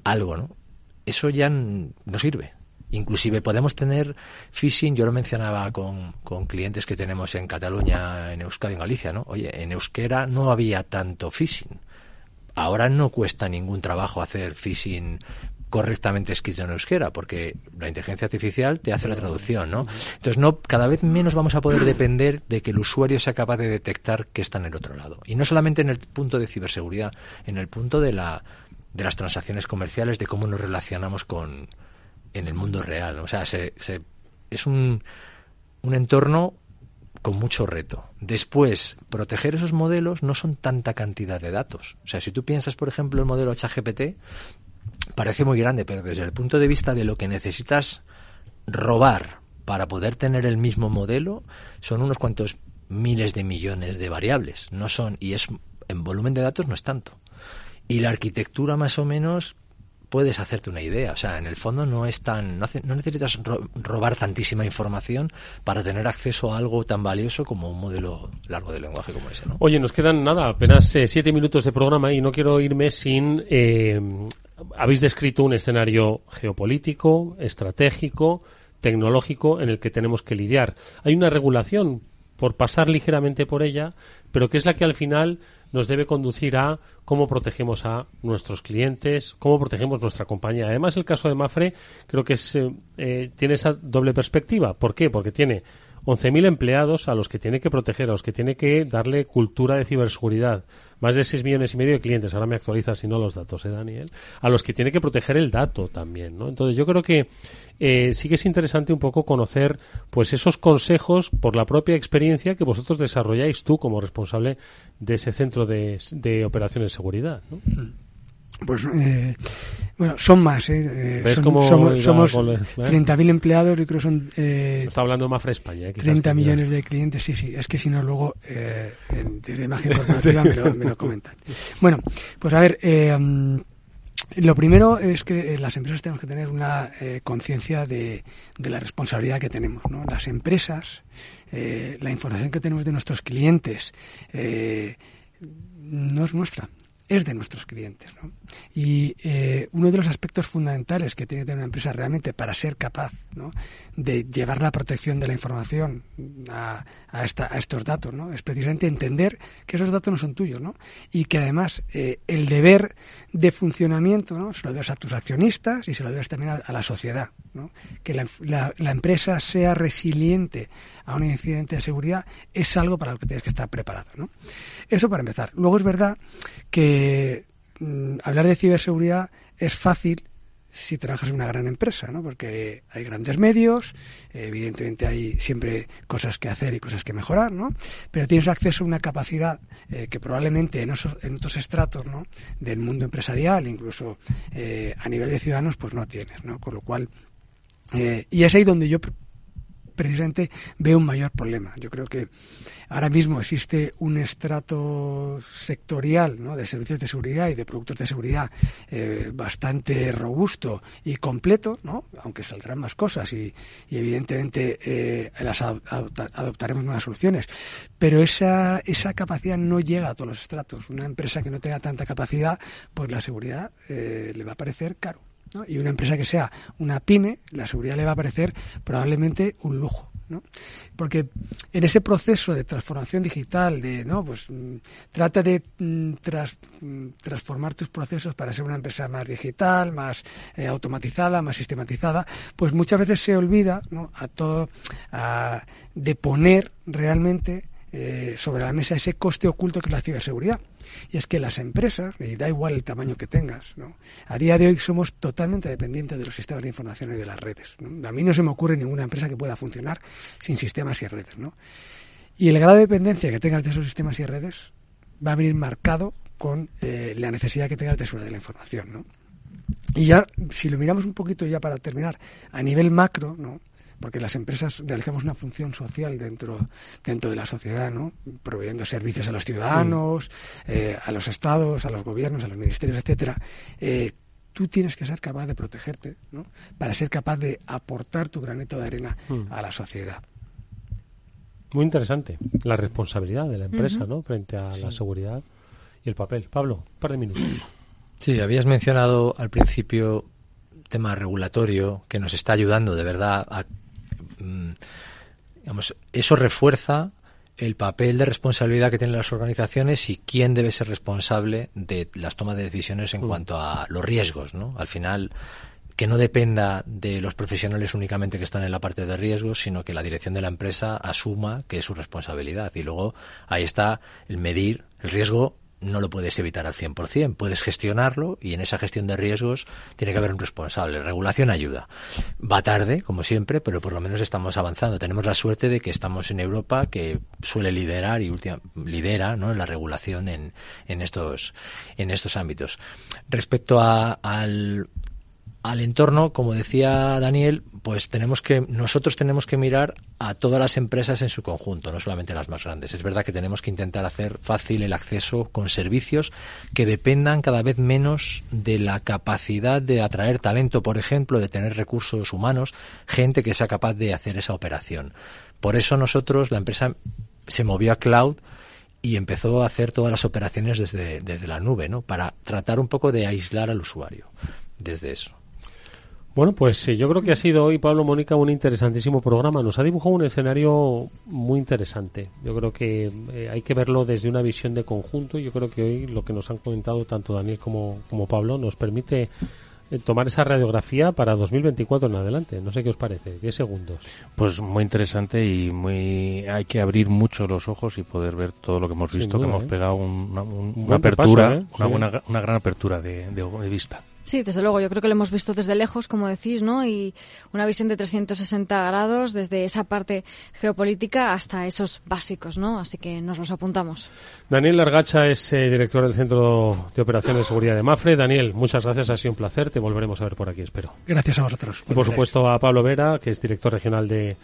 [SPEAKER 6] algo, ¿no? Eso ya no sirve. Inclusive podemos tener phishing, yo lo mencionaba con, con clientes que tenemos en Cataluña, en Euskadi, en Galicia, ¿no? Oye, en euskera no había tanto phishing. Ahora no cuesta ningún trabajo hacer phishing correctamente escrito en euskera, porque la inteligencia artificial te hace la traducción, ¿no? Entonces, no, cada vez menos vamos a poder depender de que el usuario sea capaz de detectar que está en el otro lado. Y no solamente en el punto de ciberseguridad, en el punto de la de las transacciones comerciales, de cómo nos relacionamos con, en el mundo real. O sea, se, es un, un entorno con mucho reto. Después, proteger esos modelos no son tanta cantidad de datos. O sea, si tú piensas, por ejemplo, el modelo HGPT, parece muy grande, pero desde el punto de vista de lo que necesitas robar para poder tener el mismo modelo, son unos cuantos miles de millones de variables. No son, y es en volumen de datos no es tanto. Y la arquitectura más o menos puedes hacerte una idea. O sea, en el fondo no es tan, no, necesitas robar tantísima información para tener acceso a algo tan valioso como un modelo largo de lenguaje como ese. ¿no?
[SPEAKER 3] Oye, nos quedan nada, apenas eh, siete minutos de programa y no quiero irme sin. Eh, habéis descrito un escenario geopolítico, estratégico, tecnológico en el que tenemos que lidiar. Hay una regulación por pasar ligeramente por ella, pero que es la que al final nos debe conducir a cómo protegemos a nuestros clientes, cómo protegemos nuestra compañía. Además, el caso de Mafre creo que es, eh, eh, tiene esa doble perspectiva. ¿Por qué? Porque tiene 11.000 empleados a los que tiene que proteger, a los que tiene que darle cultura de ciberseguridad. Más de 6 millones y medio de clientes, ahora me actualizas si no los datos, ¿eh, Daniel? A los que tiene que proteger el dato también, ¿no? Entonces yo creo que eh, sí que es interesante un poco conocer pues esos consejos por la propia experiencia que vosotros desarrolláis tú como responsable de ese centro de, de operaciones de seguridad, ¿no? Mm.
[SPEAKER 7] Pues eh, bueno, son más. Eh, eh somos somos 30.000 empleados, yo creo que son.
[SPEAKER 3] Eh, Está hablando Mafra España. Eh,
[SPEAKER 7] 30 millones de clientes, sí, sí. Es que si no, luego eh, desde imagen corporativa me, lo, me lo comentan. Bueno, pues a ver. Eh, mm, lo primero es que las empresas tenemos que tener una conciencia de, de, la responsabilidad que tenemos. ¿no? Las empresas, la información que tenemos de nuestros clientes, no es nuestra, es de nuestros clientes. ¿no? Y eh, uno de los aspectos fundamentales que tiene que tener una empresa realmente para ser capaz de llevar la protección de la información a, esta, a estos datos ¿no? es precisamente entender que esos datos no son tuyos ¿no? y que además eh, el deber de funcionamiento ¿no? se lo debes a tus accionistas y se lo debes también a, la sociedad. ¿no? Que la empresa sea resiliente a un incidente de seguridad es algo para lo que tienes que estar preparado. ¿no? Eso para empezar. Luego es verdad que mmm, hablar de ciberseguridad es fácil si trabajas en una gran empresa, ¿no? Porque hay grandes medios, evidentemente hay siempre cosas que hacer y cosas que mejorar, ¿no? Pero tienes acceso a una capacidad eh, que probablemente en, en otros estratos, ¿no? Del mundo empresarial, incluso eh, a nivel de ciudadanos, pues no tienes, ¿no? Con lo cual, eh, y es ahí donde yo precisamente veo un mayor problema. Yo creo que ahora mismo existe un estrato sectorial de servicios de seguridad y de productos de seguridad eh, bastante robusto y completo, ¿no? aunque saldrán más cosas y, evidentemente eh, las adoptaremos nuevas soluciones. Pero esa, esa capacidad no llega a todos los estratos. Una empresa que no tenga tanta capacidad, pues la seguridad eh, le va a parecer caro. Y una empresa que sea una pyme, la seguridad le va a parecer probablemente un lujo. ¿no? Porque en ese proceso de transformación digital, de, ¿no? Pues mm, trata de mm, mm, transformar tus procesos para ser una empresa más digital, más eh, automatizada, más sistematizada, pues muchas veces se olvida, ¿no? A todo, de poner realmente eh, sobre la mesa ese coste oculto que es la ciberseguridad. Y es que las empresas, y da igual el tamaño que tengas, ¿no? a día de hoy somos totalmente dependientes de los sistemas de información y de las redes. A mí no se me ocurre ninguna empresa que pueda funcionar sin sistemas y redes. ¿no? Y el grado de dependencia que tengas de esos sistemas y redes va a venir marcado con eh, la necesidad que tengas de seguridad de la información. ¿no? Y ya, si lo miramos un poquito ya para terminar, a nivel macro, ¿no? Porque las empresas realizamos una función social dentro, dentro de la sociedad, ¿no? proveyendo servicios a los ciudadanos, eh, a los estados, a los gobiernos, a los ministerios, etcétera. Eh, tú tienes que ser capaz de protegerte, ¿no? Para ser capaz de aportar tu granito de arena mm. a la sociedad.
[SPEAKER 3] Muy interesante la responsabilidad de la empresa, ¿no? Frente a la seguridad y el papel. Pablo, un par de minutos.
[SPEAKER 6] Sí, habías mencionado al principio tema regulatorio que nos está ayudando de verdad a Mm, digamos, eso refuerza el papel de responsabilidad que tienen las organizaciones y quién debe ser responsable de las tomas de decisiones en mm. cuanto a los riesgos, ¿no? Al final, que no dependa de los profesionales únicamente que están en la parte de riesgos, sino que la dirección de la empresa asuma que es su responsabilidad. Y luego ahí está el medir el riesgo no lo puedes evitar al 100%, puedes gestionarlo y en esa gestión de riesgos tiene que haber un responsable. Regulación ayuda. Va tarde, como siempre, pero por lo menos estamos avanzando. Tenemos la suerte de que estamos en Europa, que suele liderar y lidera ¿no? la regulación en, en, estos, en estos ámbitos. Respecto a, al al entorno, como decía Daniel, pues tenemos que nosotros tenemos que mirar a todas las empresas en su conjunto, no solamente las más grandes. Es verdad que tenemos que intentar hacer fácil el acceso con servicios que dependan cada vez menos de la capacidad de atraer talento, por ejemplo, de tener recursos humanos, gente que sea capaz de hacer esa operación. Por eso nosotros la empresa se movió a cloud y empezó a hacer todas las operaciones desde, desde la nube, ¿no? Para tratar un poco de aislar al usuario desde eso.
[SPEAKER 3] Bueno, pues yo creo que ha sido hoy, Pablo Mónica, un interesantísimo programa. Nos ha dibujado un escenario muy interesante. Yo creo que eh, hay que verlo desde una visión de conjunto. Yo creo que hoy lo que nos han comentado tanto Daniel como, como Pablo nos permite eh, tomar esa radiografía para 2024 en adelante. No sé qué os parece. 10 segundos.
[SPEAKER 4] Pues muy interesante y muy hay que abrir mucho los ojos y poder ver todo lo que hemos visto, que hemos ¿eh? pegado una, apertura, una, buena, una gran apertura de, de vista.
[SPEAKER 5] Sí, desde luego, yo creo que lo hemos visto desde lejos, como decís, ¿no? Y una visión de 360 grados desde esa parte geopolítica hasta esos básicos, ¿no? Así que nos los apuntamos.
[SPEAKER 3] Daniel Largacha es eh, director del Centro de Operaciones de Seguridad de Mafre. Daniel, muchas gracias, ha sido un placer, te volveremos a ver por aquí, espero.
[SPEAKER 7] Gracias a vosotros.
[SPEAKER 3] Y por supuesto a Pablo Vera, que es director regional de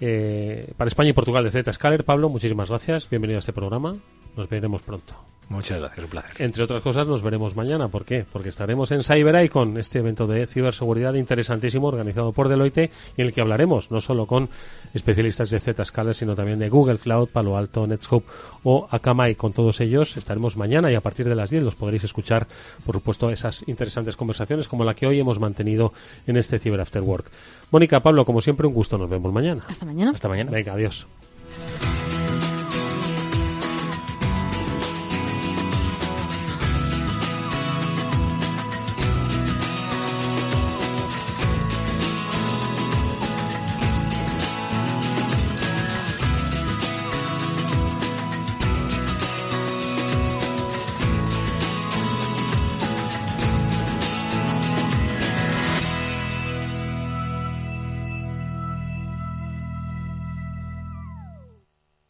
[SPEAKER 3] eh, para España y Portugal de Zscaler. Pablo, muchísimas gracias, bienvenido a este programa, nos veremos pronto.
[SPEAKER 6] Muchas gracias, un placer.
[SPEAKER 3] Entre otras cosas, nos veremos mañana. ¿Por qué? Porque estaremos en Cyber con este evento de ciberseguridad interesantísimo organizado por Deloitte y en el que hablaremos no solo con especialistas de Zscaler, sino también de Google Cloud, Palo Alto, Netscope o Akamai. Con todos ellos estaremos mañana y a partir de las 10 los podréis escuchar, por supuesto, esas interesantes conversaciones como la que hoy hemos mantenido en este Cyber After Work. Mónica, Pablo, como siempre, un gusto. Nos vemos mañana.
[SPEAKER 5] Hasta mañana.
[SPEAKER 3] Hasta mañana. Venga, adiós.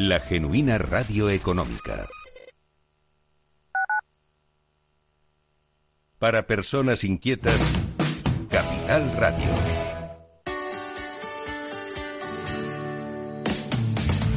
[SPEAKER 1] La genuina radio económica. Para personas inquietas, Capital Radio.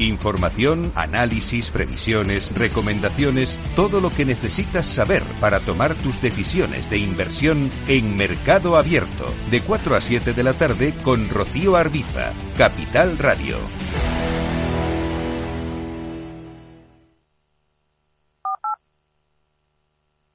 [SPEAKER 1] Información, análisis, previsiones, recomendaciones, todo lo que necesitas saber para tomar tus decisiones de inversión en Mercado Abierto, de 4 a 7 de la tarde con Rocío Arbiza, Capital Radio.